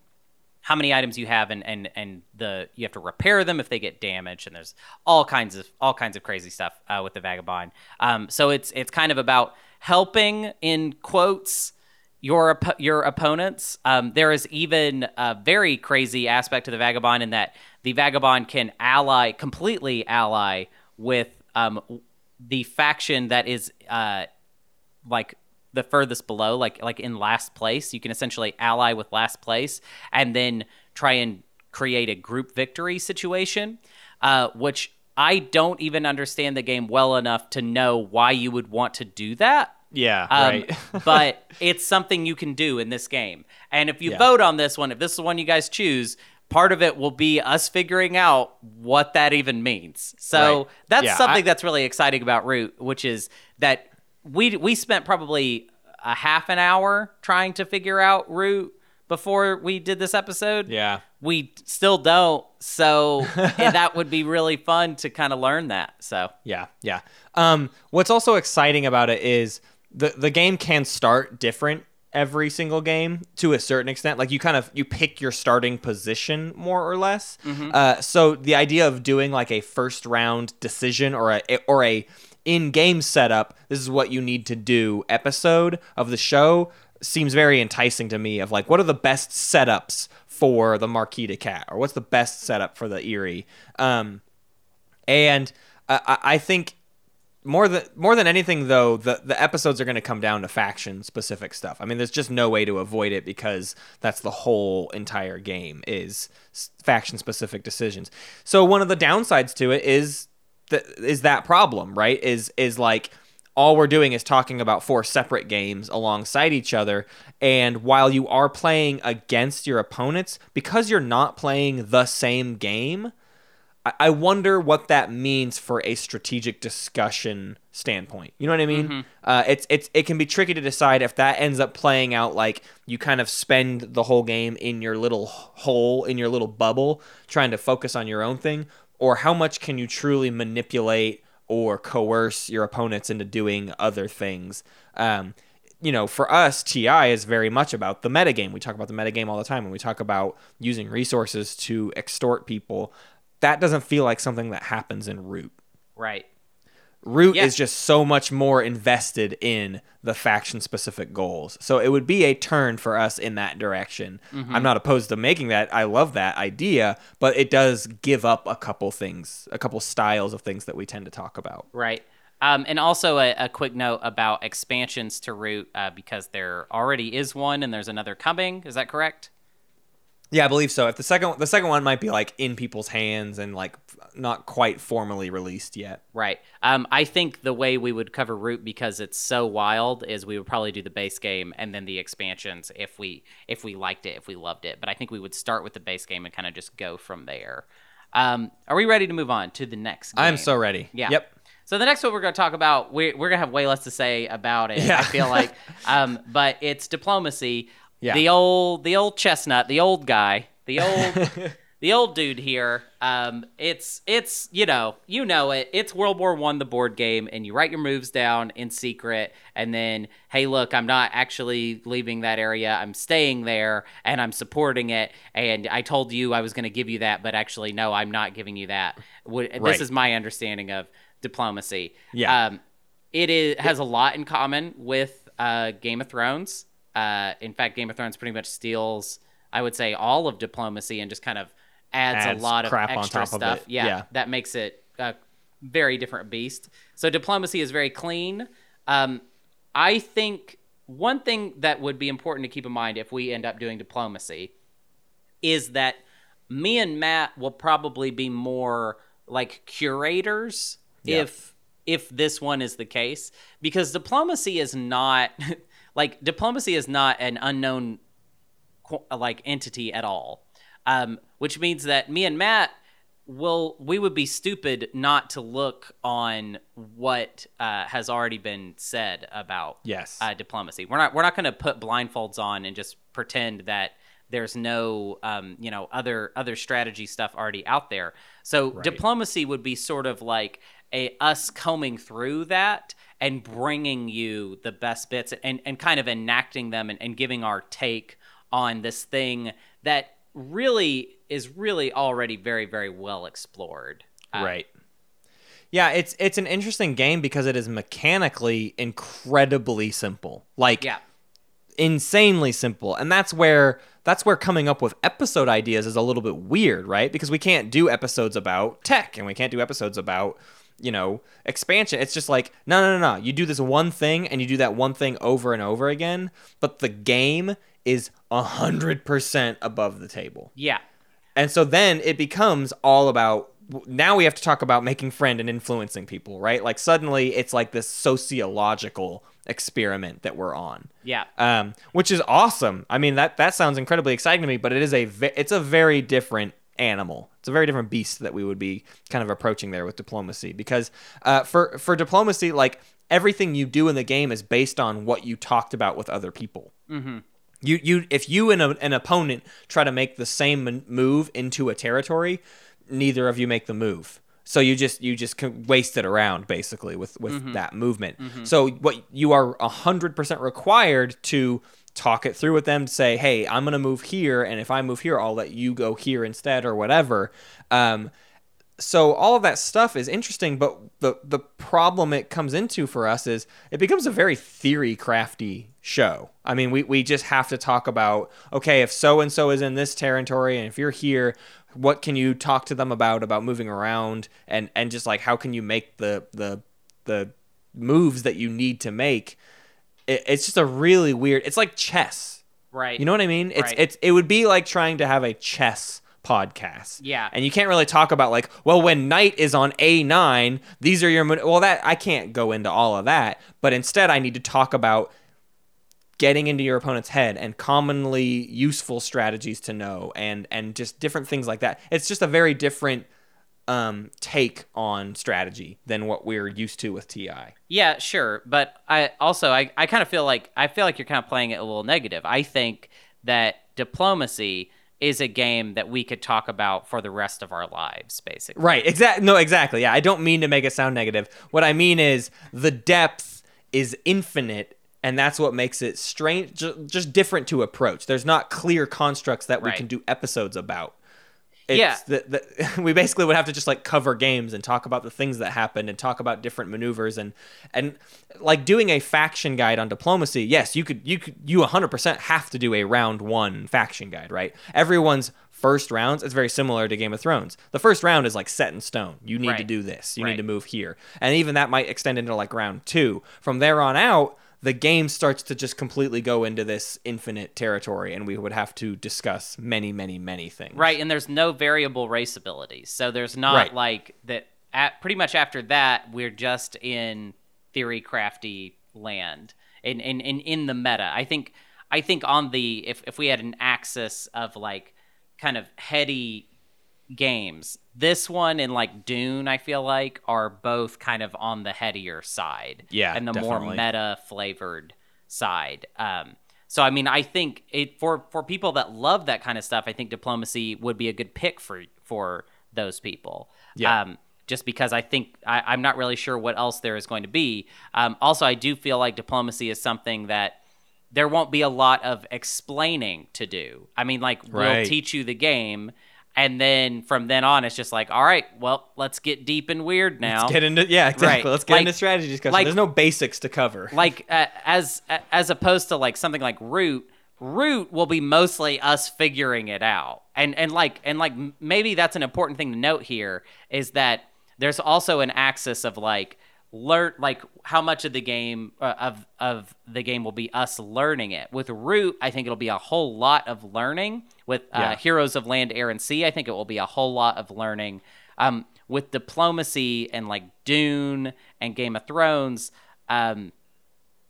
how many items you have and and and the you have to repair them if they get damaged and there's all kinds of all kinds of crazy stuff uh, with the vagabond. Um, so it's it's kind of about helping in quotes your op- your opponents. Um, there is even a very crazy aspect to the vagabond in that the vagabond can ally completely ally with um, the faction that is uh, like the furthest below, like like in last place. You can essentially ally with last place and then try and create a group victory situation, uh, which I don't even understand the game well enough to know why you would want to do that. Yeah. Um, right. but it's something you can do in this game. And if you Yeah. vote on this one, if this is the one you guys choose, part of it will be us figuring out what that even means. So Right. that's Yeah, something I- that's really exciting about Root, which is that we we spent probably a half an hour trying to figure out Root before we did this episode. yeah. We still don't. So and that would be really fun to kind of learn that. So Yeah, yeah. Um, what's also exciting about it is the the game can start different every single game to a certain extent. Like you kind of you pick your starting position more or less. Uh, so the idea of doing like a first round decision or a or a in game setup, this is what you need to do episode of the show seems very enticing to me. Of like, what are the best setups for the Marquise de Cat, or what's the best setup for the Eyrie? Um, and I, I think more than more than anything though, the the episodes are going to come down to faction specific stuff. I mean, there's just no way to avoid it because that's the whole entire game is faction specific decisions. So one of the downsides to it is that is that problem, right? Is is like all we're doing is talking about four separate games alongside each other and while you are playing against your opponents because you're not playing the same game I- I wonder what that means for a strategic discussion standpoint. You know what I mean? Uh, it's it's it can be tricky to decide if that ends up playing out like you kind of spend the whole game in your little hole in your little bubble trying to focus on your own thing, or how much can you truly manipulate or coerce your opponents into doing other things. Um, you know, for us, TI is very much about the metagame. We talk about the metagame all the time when we talk about using resources to extort people. That doesn't feel like something that happens in Root. right. Root Yeah. is just so much more invested in the faction specific goals. So it would be a turn for us in that direction. Mm-hmm. I'm not opposed to making that. I love that idea, but it does give up a couple things, a couple styles of things that we tend to talk about. Right. Um, and also a, a quick note about expansions to Root uh, because there already is one and there's another coming. Is that correct? Yeah, I believe so. If the second the second one might be like in people's hands and like not quite formally released yet. Right. Um, I think the way we would cover Root because it's so wild is we would probably do the base game and then the expansions if we if we liked it, if we loved it. But I think we would start with the base game and kind of just go from there. Um, are we ready to move on to the next? Game? I'm so ready. Yeah. Yep. So the next one we're going to talk about, we're, we're going to have way less to say about it. Yeah. I feel like, um, but it's diplomacy. Yeah. The old, the old chestnut, the old guy, the old, the old dude here. Um, it's, it's, you know, you know it. It's World War One, the board game, and you write your moves down in secret, and then, hey, look, I'm not actually leaving that area. I'm staying there, and I'm supporting it. And I told you I was going to give you that, but actually, no, I'm not giving you that. This Right. is my understanding of diplomacy. Yeah. Um, it is has a lot in common with uh, Game of Thrones. Uh, in fact, Game of Thrones pretty much steals, I would say, all of diplomacy and just kind of adds, Adds a lot of extra of stuff. it. Yeah, Yeah. that makes it a very different beast. So diplomacy is very clean. Um, I think one thing that would be important to keep in mind if we end up doing diplomacy is that me and Matt will probably be more like curators Yeah. if if this one is the case because diplomacy is not like diplomacy is not an unknown like entity at all um, which means that me and Matt will we would be stupid not to look on what uh, has already been said about Yes. uh, diplomacy. We're not we're not going to put blindfolds on and just pretend that there's no um, you know other other strategy stuff already out there. So diplomacy would be sort of like a us combing through that and bringing you the best bits and, and kind of enacting them and, and giving our take on this thing that really is really already very very well explored. Uh, right. Yeah, it's it's an interesting game because it is mechanically incredibly simple. Like Yeah. insanely simple. And that's where that's where coming up with episode ideas is a little bit weird, right? Because we can't do episodes about tech and we can't do episodes about, you know, expansion. It's just like, no, no, no, no. You do this one thing and you do that one thing over and over again, but the game is 100% above the table. Yeah. And so then it becomes all about now we have to talk about making friend and influencing people, right? Like suddenly it's like this sociological experiment that we're on. Yeah. Um, which is awesome. I mean that that sounds incredibly exciting to me, but it is a ve- it's a very different animal. It's a very different beast that we would be kind of approaching there with diplomacy because uh, for for diplomacy like everything you do in the game is based on what you talked about with other people. You you if you and a, an opponent try to make the same move into a territory, neither of you make the move. So you just you just waste it around basically with with that movement. So what you are hundred percent required to talk it through with them to say, hey, I'm gonna move here, and if I move here, I'll let you go here instead or whatever. Um, so all of that stuff is interesting, but the the problem it comes into for us is it becomes a very theory crafty show. I mean, we, we just have to talk about okay, if so and so is in this territory, and if you're here, what can you talk to them about about moving around, and and just like how can you make the the the moves that you need to make. It, it's just a really weird. It's like chess. Right. You know what I mean? It's Right. it's it would be like trying to have a chess podcast. Yeah. And you can't really talk about like, well, when knight is on A9, these are your mo-" well that I can't go into all of that, but instead I need to talk about getting into your opponent's head and commonly useful strategies to know and and just different things like that. It's just a very different um, take on strategy than what we're used to with TI. Yeah, sure. But I also I, I kind of feel like I feel like you're kind of playing it a little negative. I think that diplomacy is a game that we could talk about for the rest of our lives, basically. Right. Exactly. No. Exactly. Yeah. I don't mean to make it sound negative. What I mean is the depth is infinite, and that's what makes it strange, just different to approach. There's not clear constructs that we Right. can do episodes about. It's Yeah. the, the, we basically would have to just like cover games and talk about the things that happened and talk about different maneuvers and and like doing a faction guide on diplomacy. Yes, you could you could you 100% have to do a round 1 faction guide, right? Everyone's first rounds it's very similar to Game of Thrones. The first round is like set in stone. You need to do this. You Right. need to move here. And even that might extend into like round 2. From there on out, the game starts to just completely go into this infinite territory and we would have to discuss many many many things. Right, and there's no variable race abilities. So there's not Right. like that at pretty much after that we're just in theory crafty land. In in, in in the meta. I think I think on the if if we had an axis of like kind of heady games, this one and like Dune, I feel like, are both kind of on the headier side. Yeah, And the more meta flavored side. Um, so I mean, I think it for for people that love that kind of stuff, I think diplomacy would be a good pick for for those people. Yeah. Um, just because I think I, I'm not really sure what else there is going to be. Um, also, I do feel like diplomacy is something that there won't be a lot of explaining to do. I mean, like we'll teach you the game, and then from then on, it's just like, all right, well, let's get deep and weird now. Let's get into yeah, exactly. Right. Let's get Like- into strategy discussion. like- There's no basics to cover. like uh, as as opposed to like something like root root will be mostly us figuring it out and and like and like maybe that's an important thing to note here is that there's also an axis of like learn like how much of the game uh, of of the game will be us learning it with root i think it'll be a whole lot of learning with uh, Yeah. heroes of land air and sea i think it will be a whole lot of learning um, with diplomacy and like dune and game of thrones um,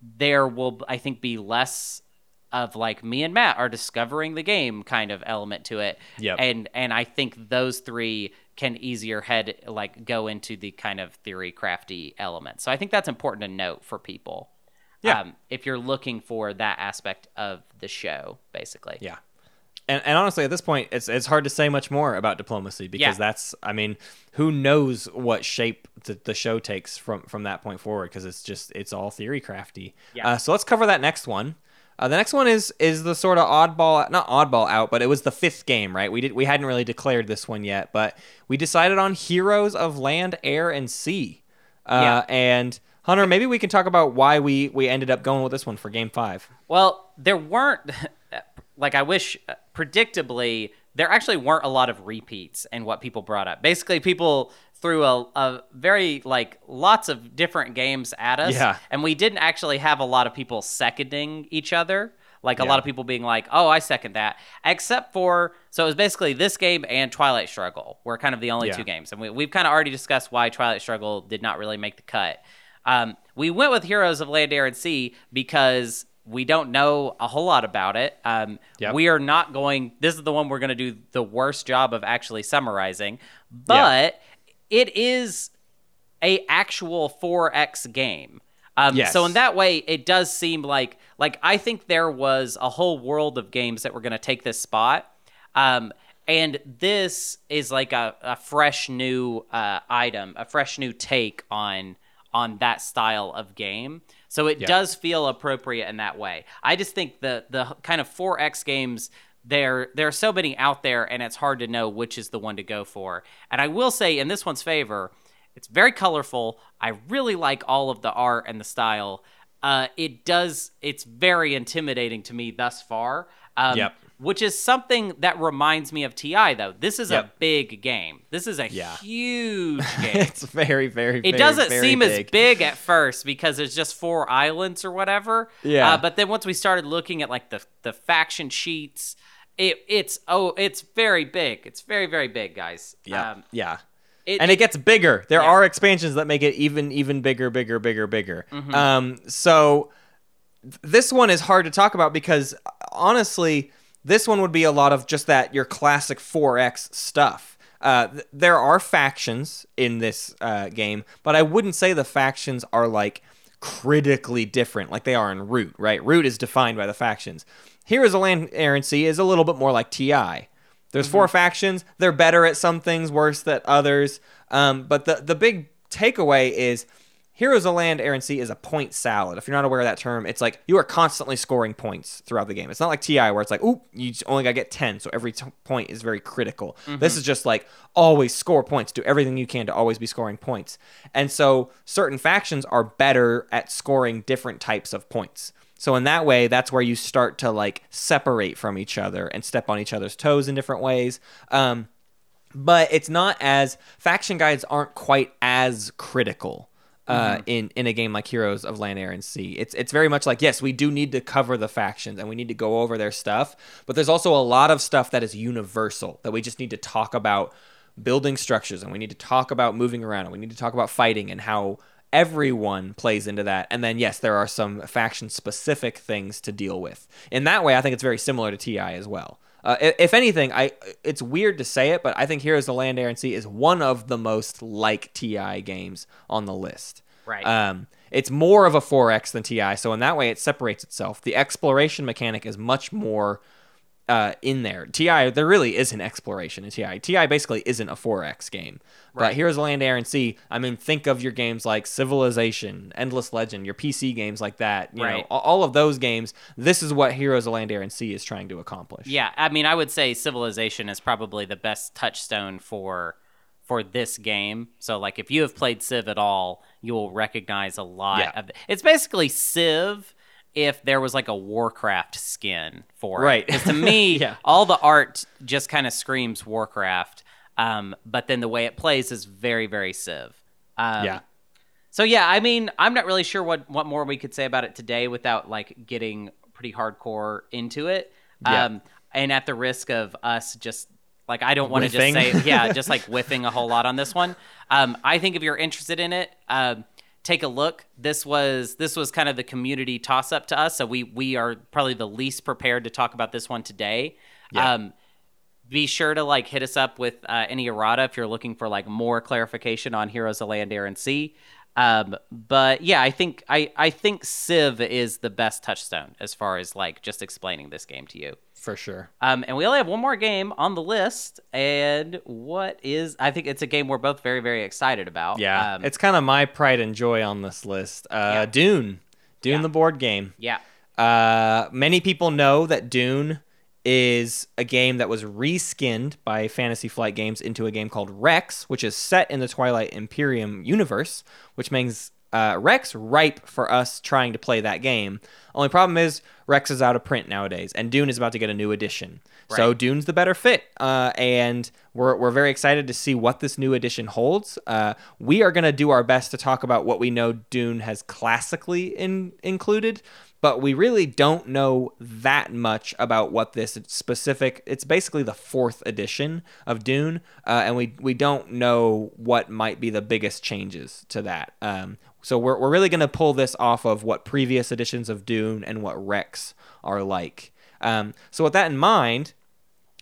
there will I think be less of like me and Matt are discovering the game kind of element to it. Yep. And and I think those three can easier head like go into the kind of theory crafty element. So I think that's important to note for people. Yeah. Um, if you're looking for that aspect of the show, basically. Yeah. And, and honestly, at this point, it's it's hard to say much more about diplomacy because Yeah. that's, I mean, who knows what shape the, the show takes from from that point forward because it's just it's all theory crafty. Yeah. Uh, so let's cover that next one. Uh, the next one is is the sort of oddball, not oddball out, but it was the fifth game, right? We did we hadn't really declared this one yet, but we decided on Heroes of Land, Air, and Sea. Uh, Yeah. And Hunter, maybe we can talk about why we we ended up going with this one for Game Five. Well, there weren't like I wish predictably there actually weren't a lot of repeats in what people brought up. Basically, people threw a, a very like lots of different games at us, Yeah. and we didn't actually have a lot of people seconding each other. Like a lot of people being like, "Oh, I second that," except for so it was basically this game and Twilight Struggle were kind of the only Yeah. two games, and we, we've kind of already discussed why Twilight Struggle did not really make the cut. Um, we went with Heroes of Land, Air, and Sea because we don't know a whole lot about it. Um, Yep. We are not going. This is the one we're going to do the worst job of actually summarizing, but it is a actual 4x game. Um, Yes. So in that way, it does seem like like I think there was a whole world of games that were going to take this spot, um, and this is like a, a fresh new uh, item, a fresh new take on on that style of game. So it Yeah. does feel appropriate in that way. I just think the the kind of 4X games there there are so many out there and it's hard to know which is the one to go for. And I will say in this one's favor, it's very colorful. I really like all of the art and the style. Uh, it does. It's very intimidating to me thus far. Um, Yep. Which is something that reminds me of TI though. This is a big game. This is a Yeah. huge game. it's very, very, It very, doesn't very seem big. as big at first because there's just four islands or whatever. Yeah. Uh, but then once we started looking at like the the faction sheets, it it's oh it's very big. It's very very big, guys. Yeah, Um, yeah. it- and it gets bigger. There Yeah. are expansions that make it even, even bigger, bigger, bigger, bigger. Mm-hmm. Um, so th- this one is hard to talk about because uh, honestly, this one would be a lot of just that your classic 4X stuff. Uh, th- there are factions in this uh, game, but I wouldn't say the factions are like critically different like they are in Root, right? Root is defined by the factions. Heroes a Land, Sea is a little bit more like TI. There's four factions. They're better at some things, worse at others. Um, but the the big takeaway is Heroes of Land, Air and Sea is a point salad. If you're not aware of that term, it's like you are constantly scoring points throughout the game. It's not like TI where it's like, oop, you only got to get 10, so every t- point is very critical. This is just like always score points, do everything you can to always be scoring points. And so certain factions are better at scoring different types of points. So in that way, that's where you start to like separate from each other and step on each other's toes in different ways. Um, but it's not as faction guides aren't quite as critical uh, in in a game like Heroes of Land, Air, and Sea. It's it's very much like yes, we do need to cover the factions and we need to go over their stuff, but there's also a lot of stuff that is universal that we just need to talk about building structures and we need to talk about moving around and we need to talk about fighting and how everyone plays into that. And then yes, there are some faction specific things to deal with. In that way, I think it's very similar to TI as well. Uh, if anything, I it's weird to say it, but I think Heroes of Land, Air, and Sea is one of the most like TI games on the list. Right. Um, it's more of a 4X than TI, so in that way, it separates itself. The exploration mechanic is much more uh, in there. TI, there really isn't exploration in TI. TI basically isn't a 4X game. But Right. Heroes of Land, Air, and Sea, I mean, think of your games like Civilization, Endless Legend, your PC games like that. You know, Right. a- all of those games, this is what Heroes of Land, Air, and Sea is trying to accomplish. Yeah, I mean, I would say Civilization is probably the best touchstone for for this game. So, like, if you have played Civ at all, you will recognize a lot Yeah. of. It. It's basically Civ if there was like a Warcraft skin for it. Right. it. 'Cause to me, Yeah. all the art just kind of screams Warcraft. Um, but then the way it plays is very, very Civ. Um, Yeah. so yeah, I mean, I'm not really sure what what more we could say about it today without like getting pretty hardcore into it. Yeah. Um, and at the risk of us just like I don't want to just say yeah, just like whiffing a whole lot on this one. Um, I think if you're interested in it, um, take a look. This was this was kind of the community toss up to us, so we we are probably the least prepared to talk about this one today. Yeah. Um, be sure to like hit us up with uh, any errata if you're looking for like more clarification on Heroes of Land, Air, and Sea. Um, but yeah, I think I I think Civ is the best touchstone as far as like just explaining this game to you. For sure. Um, and we only have one more game on the list, and what is I think it's a game we're both very very excited about. Yeah. um, it's kind of my pride and joy on this list. Uh, Yeah. Dune. Dune, Yeah. the board game. yeah, Uh, many people know that Dune is a game that was reskinned by Fantasy Flight Games into a game called Rex, which is set in the Twilight Imperium universe, which makes uh, Rex ripe for us trying to play that game. Only problem is Rex is out of print nowadays, and Dune is about to get a new edition. So Right. Dune's the better fit, uh, and we're, we're very excited to see what this new edition holds. Uh, we are going to do our best to talk about what we know Dune has classically in, included, but we really don't know that much about what this specific. It's basically the fourth edition of Dune, uh, and we we don't know what might be the biggest changes to that. Um, so we're we're really going to pull this off of what previous editions of Dune and what Rex are like. Um, so with that in mind,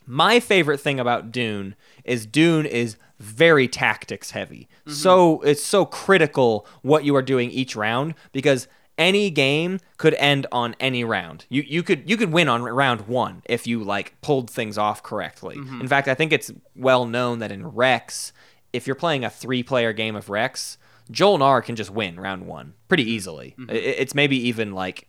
my favorite thing about Dune is Dune is very tactics heavy. So it's so critical what you are doing each round because any game could end on any round. You you could you could win on round 1 if you like pulled things off correctly. In fact, I think it's well known that in Rex, if you're playing a 3-player game of Rex, Jol-Nar can just win round 1 pretty easily. I- It's maybe even like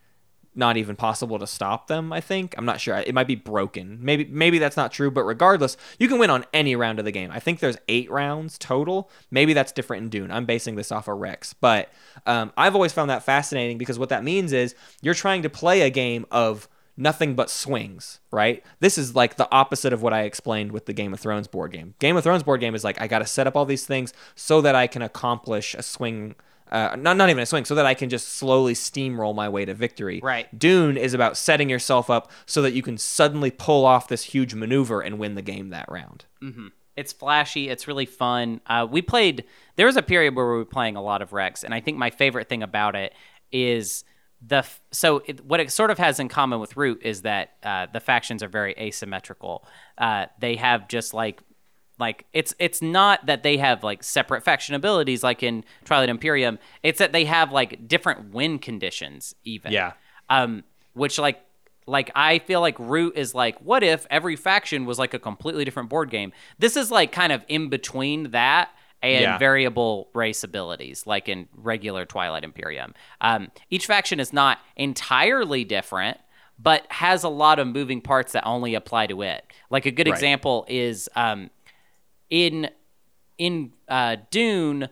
not even possible to stop them i think. I'm not sure. It might be broken. Maybe maybe that's not true but regardless you can win on any round of the game. I think there's eight rounds total. Maybe that's different in dune. I'm basing this off of rex. But um, i've always found that fascinating because what that means is you're trying to play a game of nothing but swings, right? This is like the opposite of what I explained with the Game of Thrones board game. Game of Thrones board game is like I got to set up all these things so that I can accomplish a swing uh, not not even a swing, so that I can just slowly steamroll my way to victory. Right. Dune is about setting yourself up so that you can suddenly pull off this huge maneuver and win the game that round. Mm-hmm. It's flashy. It's really fun. Uh, we played. There was a period where we were playing a lot of Rex, and I think my favorite thing about it is the. f- So it, what it sort of has in common with Root is that uh, the factions are very asymmetrical. Uh, they have just like. Like it's it's not that they have like separate faction abilities like in Twilight Imperium. It's that they have like different win conditions even. Yeah. Um, which like like I feel like Root is like, what if every faction was like a completely different board game? This is like kind of in between that and Yeah. variable race abilities, like in regular Twilight Imperium. Um, each faction is not entirely different, but has a lot of moving parts that only apply to it. Like a good Right. example is um, in in uh, Dune,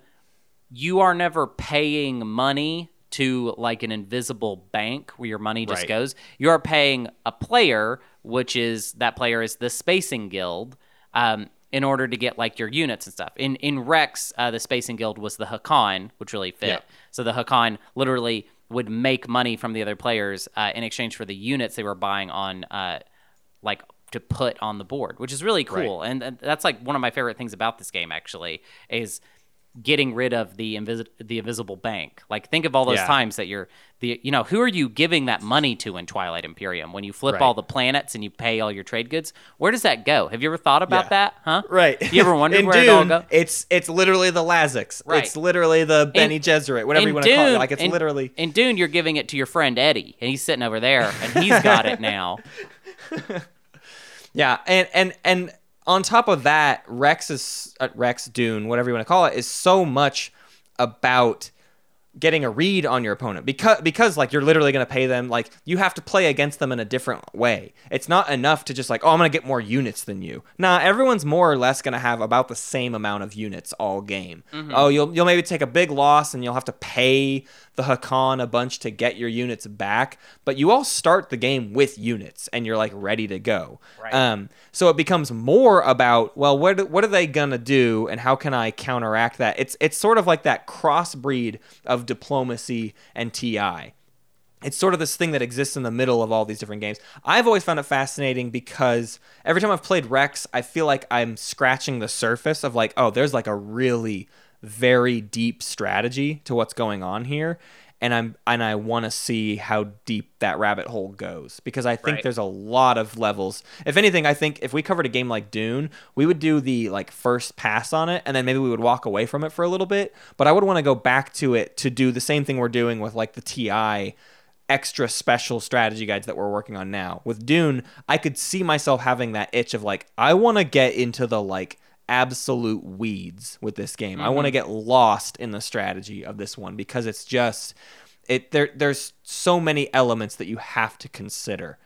you are never paying money to like an invisible bank where your money just Right. goes. You are paying a player, which is that player is the Spacing Guild, um, in order to get like your units and stuff. In in Rex, uh, the Spacing Guild was the Hacan, which really fit. Yeah. So the Hacan literally would make money from the other players uh, in exchange for the units they were buying on uh, like to put on the board, which is really cool. And, and that's like one of my favorite things about this game actually is getting rid of the invis- the invisible bank. Like think of all those Yeah. times that you're the you know, who are you giving that money to in Twilight Imperium when you flip Right. all the planets and you pay all your trade goods? Where does that go? Have you ever thought about Yeah. that? Huh? Right. You ever wondered where Dune, it all go? It's it's literally the Lazax. Right. It's literally the Bene Gesserit, whatever you want to call it. Like it's in- literally in Dune. You're giving it to your friend Eddie, and he's sitting over there, and he's got it now. Yeah, and and and on top of that, Rex is uh, Rex Dune, whatever you want to call it, is so much about getting a read on your opponent because because like you're literally going to pay them like you have to play against them in a different way. It's not enough to just like oh I'm going to get more units than you. Nah, everyone's more or less going to have about the same amount of units all game. Oh, you'll you'll maybe take a big loss and you'll have to pay the Hacan a bunch to get your units back, but you all start the game with units and you're like ready to go. Right. Um, so it becomes more about well, what what are they gonna do, and how can I counteract that? It's it's sort of like that crossbreed of diplomacy and TI. It's sort of this thing that exists in the middle of all these different games. I've always found it fascinating because every time I've played Rex, I feel like I'm scratching the surface of like, oh, there's like a really very deep strategy to what's going on here. And I'm and I want to see how deep that rabbit hole goes because I think Right. there's a lot of levels. If anything, I think if we covered a game like Dune, we would do the like first pass on it and then maybe we would walk away from it for a little bit. But I would want to go back to it to do the same thing we're doing with like the TI extra special strategy guides that we're working on now. With Dune, I could see myself having that itch of like I want to get into the like absolute weeds with this game. I want to get lost in the strategy of this one because it's just it there there's so many elements that you have to consider.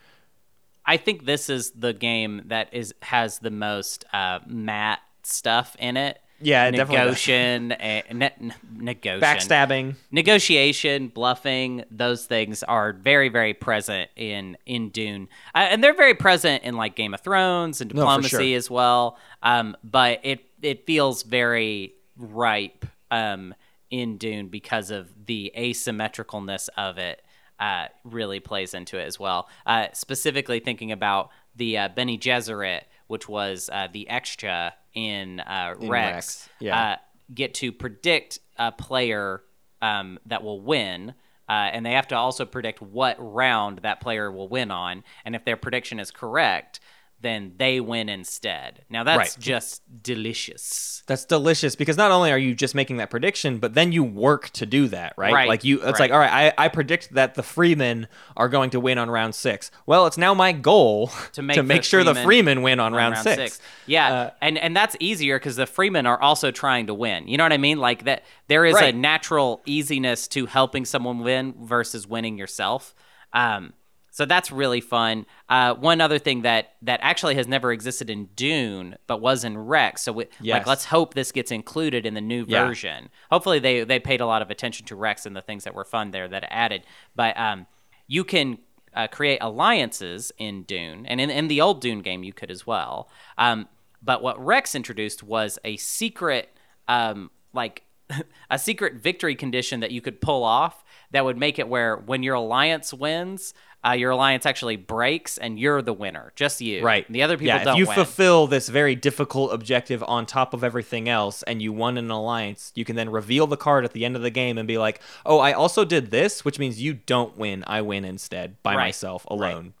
I think this is the game that is has the most uh, matte stuff in it. Yeah, negotiation, and ne- negotiation, Backstabbing. negotiation, bluffing. Those things are very, very present in in Dune, uh, and they're very present in like Game of Thrones and No, diplomacy sure. as well. Um, but it it feels very ripe um, in Dune because of the asymmetricalness of it. Uh, really plays into it as well. Uh, specifically thinking about the uh, Bene Gesserit, which was uh, the extra in, uh, Rex, Rex, yeah. uh, get to predict a player um, that will win. Uh, and they have to also predict what round that player will win on. And if their prediction is correct, then they win instead. Now that's Right. just delicious. That's delicious because not only are you just making that prediction, but then you work to do that, right? Right, Like you, it's right. like, all right, I, I predict that the Fremen are going to win on round six. Well, it's now my goal To make the sure the Fremen win on, on round, six. Yeah, Uh, and and that's easier because the Fremen are also trying to win. You know what I mean? Like that, there is a natural easiness to helping someone win versus winning yourself. Um, so that's really fun. Uh, one other thing that that actually has never existed in Dune, but was in Rex. So we, like, let's hope this gets included in the new Yeah. version. Hopefully, they they paid a lot of attention to Rex and the things that were fun there that added. But um, you can uh, create alliances in Dune, and in, in the old Dune game, you could as well. Um, but what Rex introduced was a secret, um, like a secret victory condition that you could pull off that would make it where when your alliance wins, uh, your alliance actually breaks and you're the winner, just you. Right. The other people yeah, don't if you win. fulfill this very difficult objective on top of everything else and you won an alliance, you can then reveal the card at the end of the game and be like, oh, I also did this, which means you don't win. I win instead by Right, myself right. alone,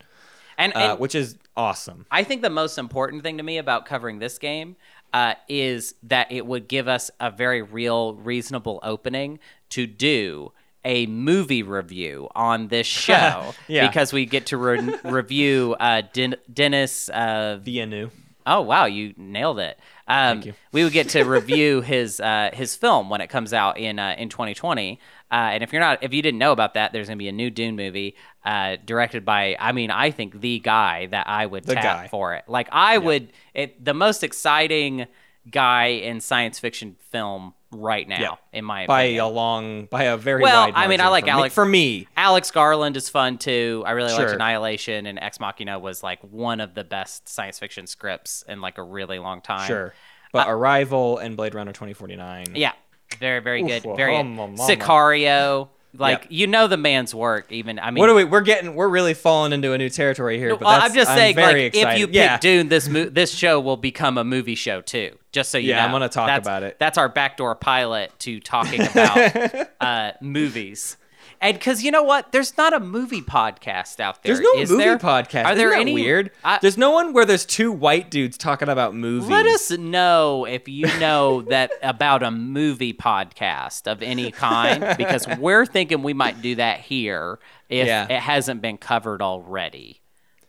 and, uh, and which is awesome. I think the most important thing to me about covering this game uh, is that it would give us a very real, reasonable opening to do a movie review on this show Yeah. because we get to re- review uh, Den- Dennis uh, Vianu. Oh wow, you nailed it. Um, you. we would get to review his uh, his film when it comes out in uh, in 2020. Uh, and if you're not, if you didn't know about that, there's gonna be a new Dune movie uh, directed by, I mean, I think the guy that I would The tap guy. for it. Like I would, it the most exciting guy in science fiction film right now, Yeah. in my by opinion. a long, by a very Well, wide I mean, I like for me- for me. Alex Garland is fun too. I really liked Annihilation and Ex Machina was like one of the best science fiction scripts in like a really long time. Sure, but uh, Arrival and Blade Runner 2049. Yeah, very very good. Very good. Sicario. Like Yep. you know the man's work. Even I mean, What are we? We're getting. We're really falling into a new territory here. But well, I'm just saying, very like, excited. if you pick yeah. Dune, this mo- this show will become a movie show too. Just so you Yeah, know, I'm gonna talk That's- about it. That's our backdoor pilot to talking about uh, movies. And because you know what, there's not a movie podcast out there. There's no is movie there? podcast. Are there Isn't that any weird? I- there's no one where there's two white dudes talking about movies. Let us know if you know that about a movie podcast of any kind, because we're thinking we might do that here if Yeah. it hasn't been covered already.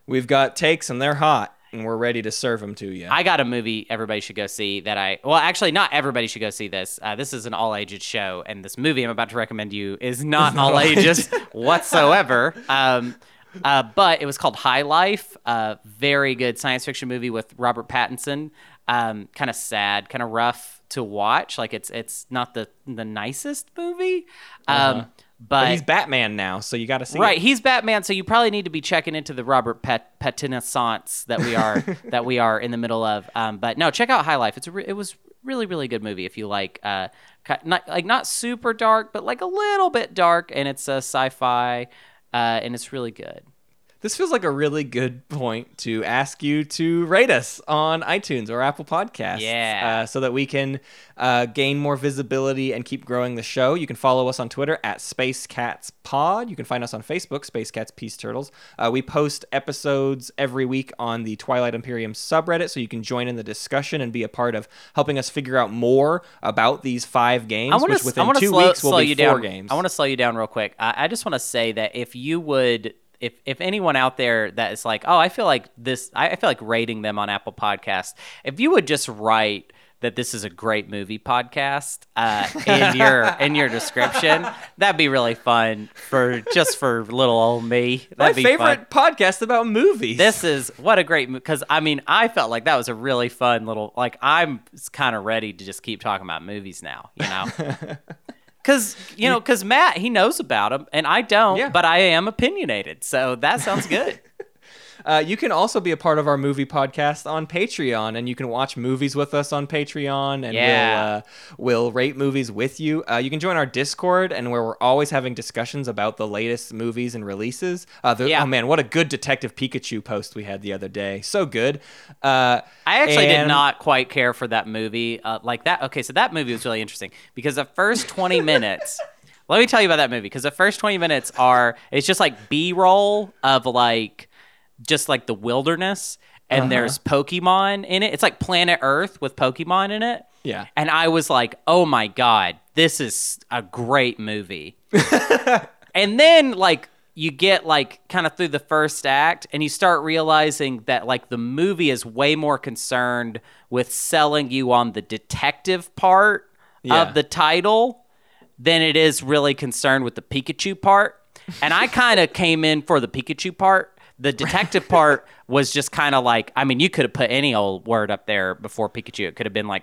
We've got takes and they're hot, and we're ready to serve them to you. I got a movie everybody should go see that I well actually not everybody should go see this. Uh, this is an all ages show, and this movie I'm about to recommend you is not all ages whatsoever. Um, uh, but it was called High Life, a very good science fiction movie with Robert Pattinson. Um, kind of sad, kind of rough to watch. Like it's it's not the the nicest movie. Um, but he's Batman now, so you got to see. Right, it. he's Batman, so you probably need to be checking into the Robert Pat- Pattinson that we are that we are in the middle of. Um, but no, check out High Life. It's a re- it was really really good movie if you like uh not like not super dark, but like a little bit dark, and it's a sci-fi, uh, and it's really good. This feels like a really good point to ask you to rate us on iTunes or Apple Podcasts. Yeah. Uh, so that we can uh, gain more visibility and keep growing the show. You can follow us on Twitter at Space Cats Pod. You can find us on Facebook, Space Cats Peace Turtles. Uh, we post episodes every week on the Twilight Imperium subreddit, so you can join in the discussion and be a part of helping us figure out more about these five games, I want which to within I two slow, weeks will be you four down. games. I want to slow you down real quick. I, I just want to say that if you would. If, if anyone out there that is like, oh, I feel like this, I I feel like rating them on Apple Podcasts. If you would just write that this is a great movie podcast uh, in your in your description, that'd be really fun for just for little old me. That'd My be favorite fun. podcast about movies. This is what a great because I mean I felt like that was a really fun little like I'm kind of ready to just keep talking about movies now, you know. Because you know, because Matt he knows about them and I don't, Yeah. but I am opinionated, so that sounds good. Uh, you can also be a part of our movie podcast on Patreon, and you can watch movies with us on Patreon, and Yeah. we'll, uh, we'll rate movies with you. Uh, you can join our Discord, and where we're always having discussions about the latest movies and releases. Uh, the, Yeah. Oh man, what a good Detective Pikachu post we had the other day! So good. Uh, I actually did not quite care for that movie. Uh, like that. Okay, so that movie was really interesting because the first 20 minutes. Let me tell you about that movie because the first 20 minutes are it's just like B-roll of like just like the wilderness and Uh-huh. there's Pokemon in it. It's like Planet Earth with Pokemon in it. Yeah. And I was like, "Oh my god, this is a great movie." and then like you get like kind of through the first act and you start realizing that like the movie is way more concerned with selling you on the detective part Yeah. of the title than it is really concerned with the Pikachu part. And I kind of came in for the Pikachu part. The detective part was just kind of like, I mean, you could have put any old word up there before Pikachu. It could have been like,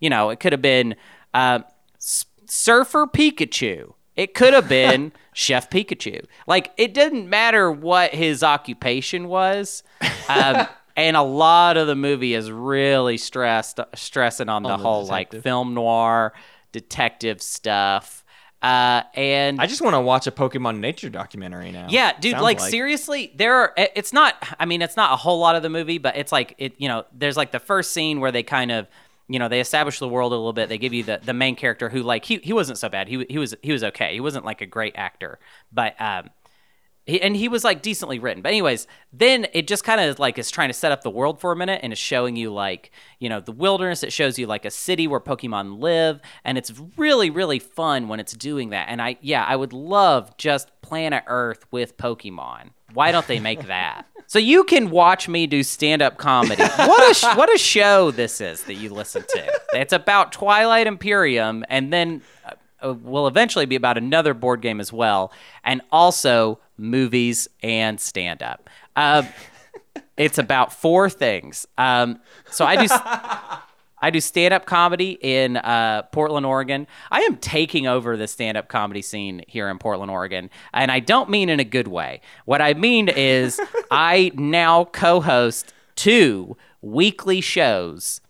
you know, it could have been uh, Surfer Pikachu. It could have been Chef Pikachu. Like, it didn't matter what his occupation was. Um, and a lot of the movie is really stressed, stressing on the the whole like film noir, detective stuff. Uh, and I just want to watch a Pokemon nature documentary now. yeah, dude, Sounds like, seriously, there are it's not I mean, it's not a whole lot of the movie, but it's like it you know, there's like the first scene where they kind of you know, they establish the world a little bit. They give you the, the main character who like he, he wasn't so bad. He he was he was okay. He wasn't like a great actor, but um he, and he was like decently written. But anyways, then it just kind of like is trying to set up the world for a minute and is showing you like, you know, the wilderness. It shows you like a city where Pokemon live and it's really really fun when it's doing that. And I yeah, I would love just Planet Earth with Pokemon. Why don't they make that? So you can watch me do stand-up comedy. What a sh- what a show this is that you listen to. It's about Twilight Imperium, and then uh, uh, will eventually be about another board game as well, and also movies and stand-up. Uh, it's about four things. Um, so I do. I do stand up comedy in uh, Portland, Oregon. I am taking over the stand up comedy scene here in Portland, Oregon. And I don't mean in a good way. What I mean is, I now co host two weekly shows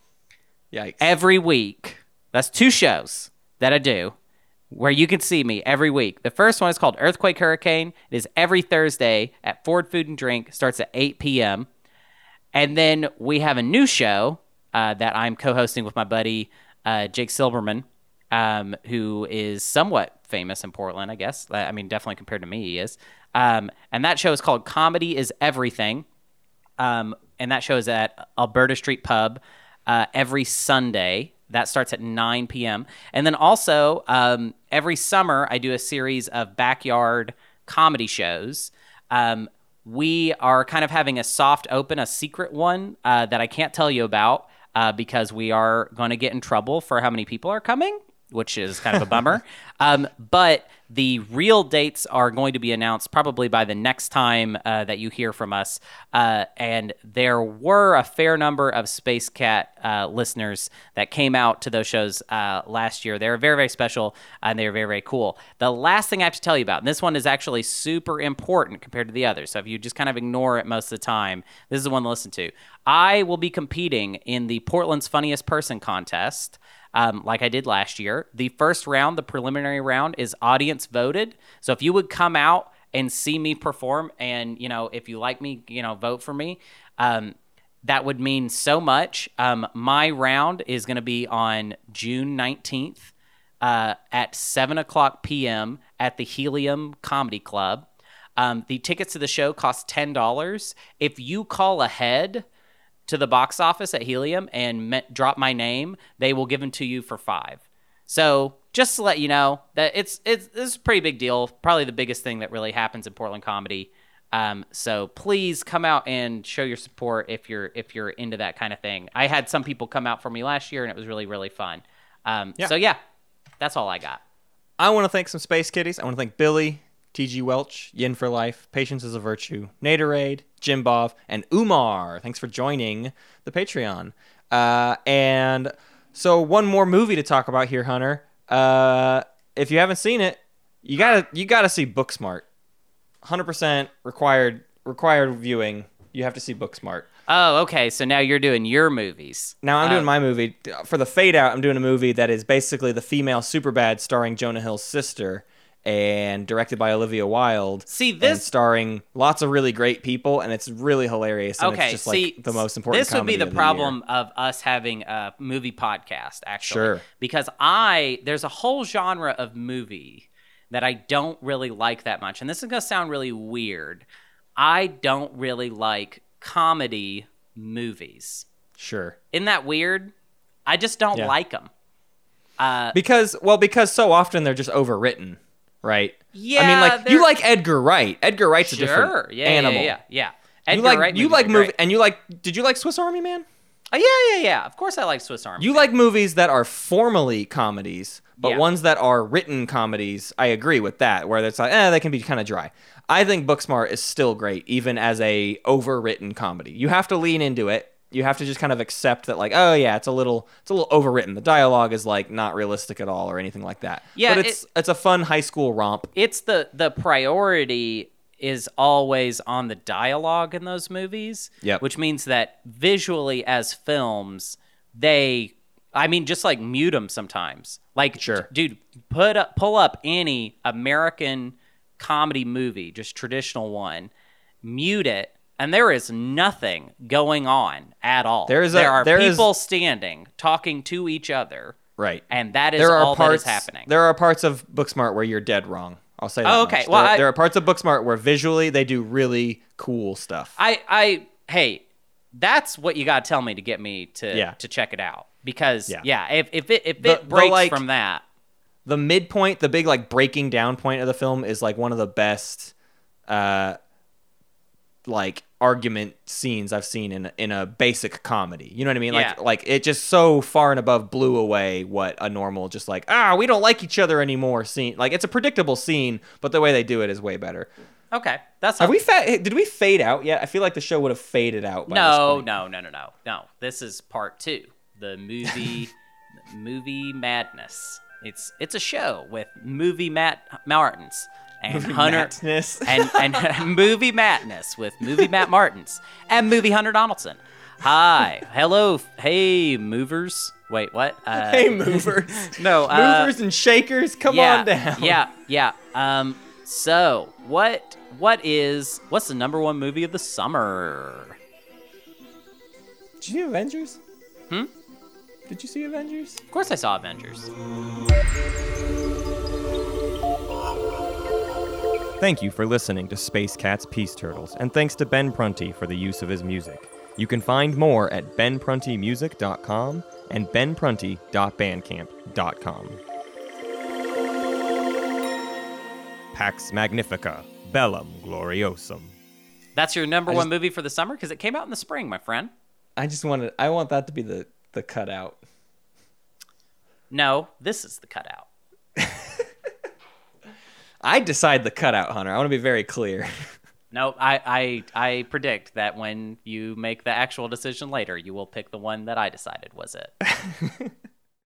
Yikes. every week. That's two shows that I do where you can see me every week. The first one is called Earthquake Hurricane. It is every Thursday at Ford Food and Drink, starts at 8 p.m. And then we have a new show uh, that I'm co hosting with my buddy uh, Jake Silberman, um, who is somewhat famous in Portland, I guess. I mean, definitely compared to me, he is. Um, and that show is called Comedy is Everything. Um, and that show is at Alberta Street Pub uh, every Sunday. That starts at 9 p.m. And then also, um, every summer, I do a series of backyard comedy shows. Um, we are kind of having a soft open, a secret one uh, that I can't tell you about uh, because we are going to get in trouble for how many people are coming, which is kind of a bummer. Um, but the real dates are going to be announced probably by the next time uh, that you hear from us. Uh, and there were a fair number of Space Cat uh, listeners that came out to those shows uh, last year. They were very, very special and they were very, very cool. The last thing I have to tell you about, and this one is actually super important compared to the others. So if you just kind of ignore it most of the time, this is the one to listen to. I will be competing in the Portland's Funniest Person contest um, like I did last year. The first round, the preliminary round, is audience voted. So if you would come out and see me perform, and you know, if you like me, you know, vote for me. Um, that would mean so much. Um, my round is going to be on June 19th uh, at 7 o'clock p.m. at the Helium Comedy Club. Um, the tickets to the show cost $10. If you call ahead, to the box office at Helium and me- drop my name, they will give them to you for five. So just to let you know that it's it's this is a pretty big deal. Probably the biggest thing that really happens in Portland comedy. Um, so please come out and show your support if you're if you're into that kind of thing. I had some people come out for me last year and it was really really fun. Um, Yeah. So yeah, that's all I got. I want to thank some Space Kitties. I want to thank Billy, TG Welch, Yin for Life, Patience is a Virtue, Naderade, Jim Bov, and Umar. Thanks for joining the Patreon. Uh, and so, one more movie to talk about here, Hunter. Uh, if you haven't seen it, you gotta you gotta see Booksmart. 100% required required viewing. You have to see Booksmart. Oh, okay. So now you're doing your movies. Now I'm Uh, doing my movie for the fade out. I'm doing a movie that is basically the female Superbad, starring Jonah Hill's sister, and directed by Olivia Wilde. See, this- starring lots of really great people, and it's really hilarious. And okay, it's just see, like the most important. This would be the of problem of us having a movie podcast, actually. Sure. Because I there's a whole genre of movie that I don't really like that much, and this is gonna sound really weird. I don't really like comedy movies. Sure. Isn't that weird? I just don't Yeah. like them. Uh, Because well, because so often they're just overwritten, right? Yeah. I mean, like you like Edgar Wright. Edgar Wright's a different yeah, animal. yeah, yeah, yeah. You Edgar like Wright you like movie and you like did you like Swiss Army Man? Oh, yeah, yeah, yeah. Of course, I like Swiss Army. You Man. like movies that are formally comedies, but Yeah. ones that are written comedies. I agree with that, where it's like, eh, they can be kind of dry. I think Booksmart is still great, even as a overwritten comedy. You have to lean into it. You have to just kind of accept that, like, oh yeah, it's a little, it's a little overwritten. The dialogue is like not realistic at all, or anything like that. Yeah, but it's it's a fun high school romp. it's the the priority is always on the dialogue in those movies. yeah Which means that visually as films, they I mean just like mute them sometimes. Like Sure. dude, put up pull up any American comedy movie, just traditional one, mute it and there is nothing going on at all. There is a- there are there is- people standing talking to each other Right. and that is there are all parts that is happening. There are parts of Booksmart where you're dead wrong. I'll say that. Oh, much. okay. Well, there, I- there are parts of Booksmart where visually they do really cool stuff. I, I, hey, that's what you gotta tell me to get me to Yeah. to check it out because Yeah. yeah, if if it if The- it the, breaks like- from that, the midpoint, the big like breaking down point of the film is like one of the best uh like argument scenes I've seen in in a basic comedy. You know what I mean? Like Yeah. like it just so far and above blew away what a normal just like ah we don't like each other anymore scene. Like it's a predictable scene, but the way they do it is way better. Okay, that's Have we fa- did we fade out yet? I feel like the show would have faded out. By this No, no, no, no, no, no. This is part two. The movie, movie madness. It's it's a show with movie Matt Martins and Hunter Madness. and and movie madness with movie Matt Martins and movie Hunter Donaldson. Hi, hello, hey movers. Wait, what? Uh, hey movers, no, uh, movers and shakers, come yeah, on down. Yeah, yeah. Um, so what what is what's the number one movie of the summer? Did you see Avengers? Hmm? Did you see Avengers? Of course, I saw Avengers. Thank you for listening to Space Cat's Peace Turtles, and thanks to Ben Prunty for the use of his music. You can find more at benpruntymusic.com and benprunty.bandcamp.com. Pax Magnifica, Bellum Gloriosum. That's your number I one just- movie for the summer because it came out in the spring, my friend. I just wanted. I want that to be the the cutout. No, this is the cutout. I decide the cutout, Hunter. I want to be very clear. No, I, I I predict that when you make the actual decision later, you will pick the one that I decided was it.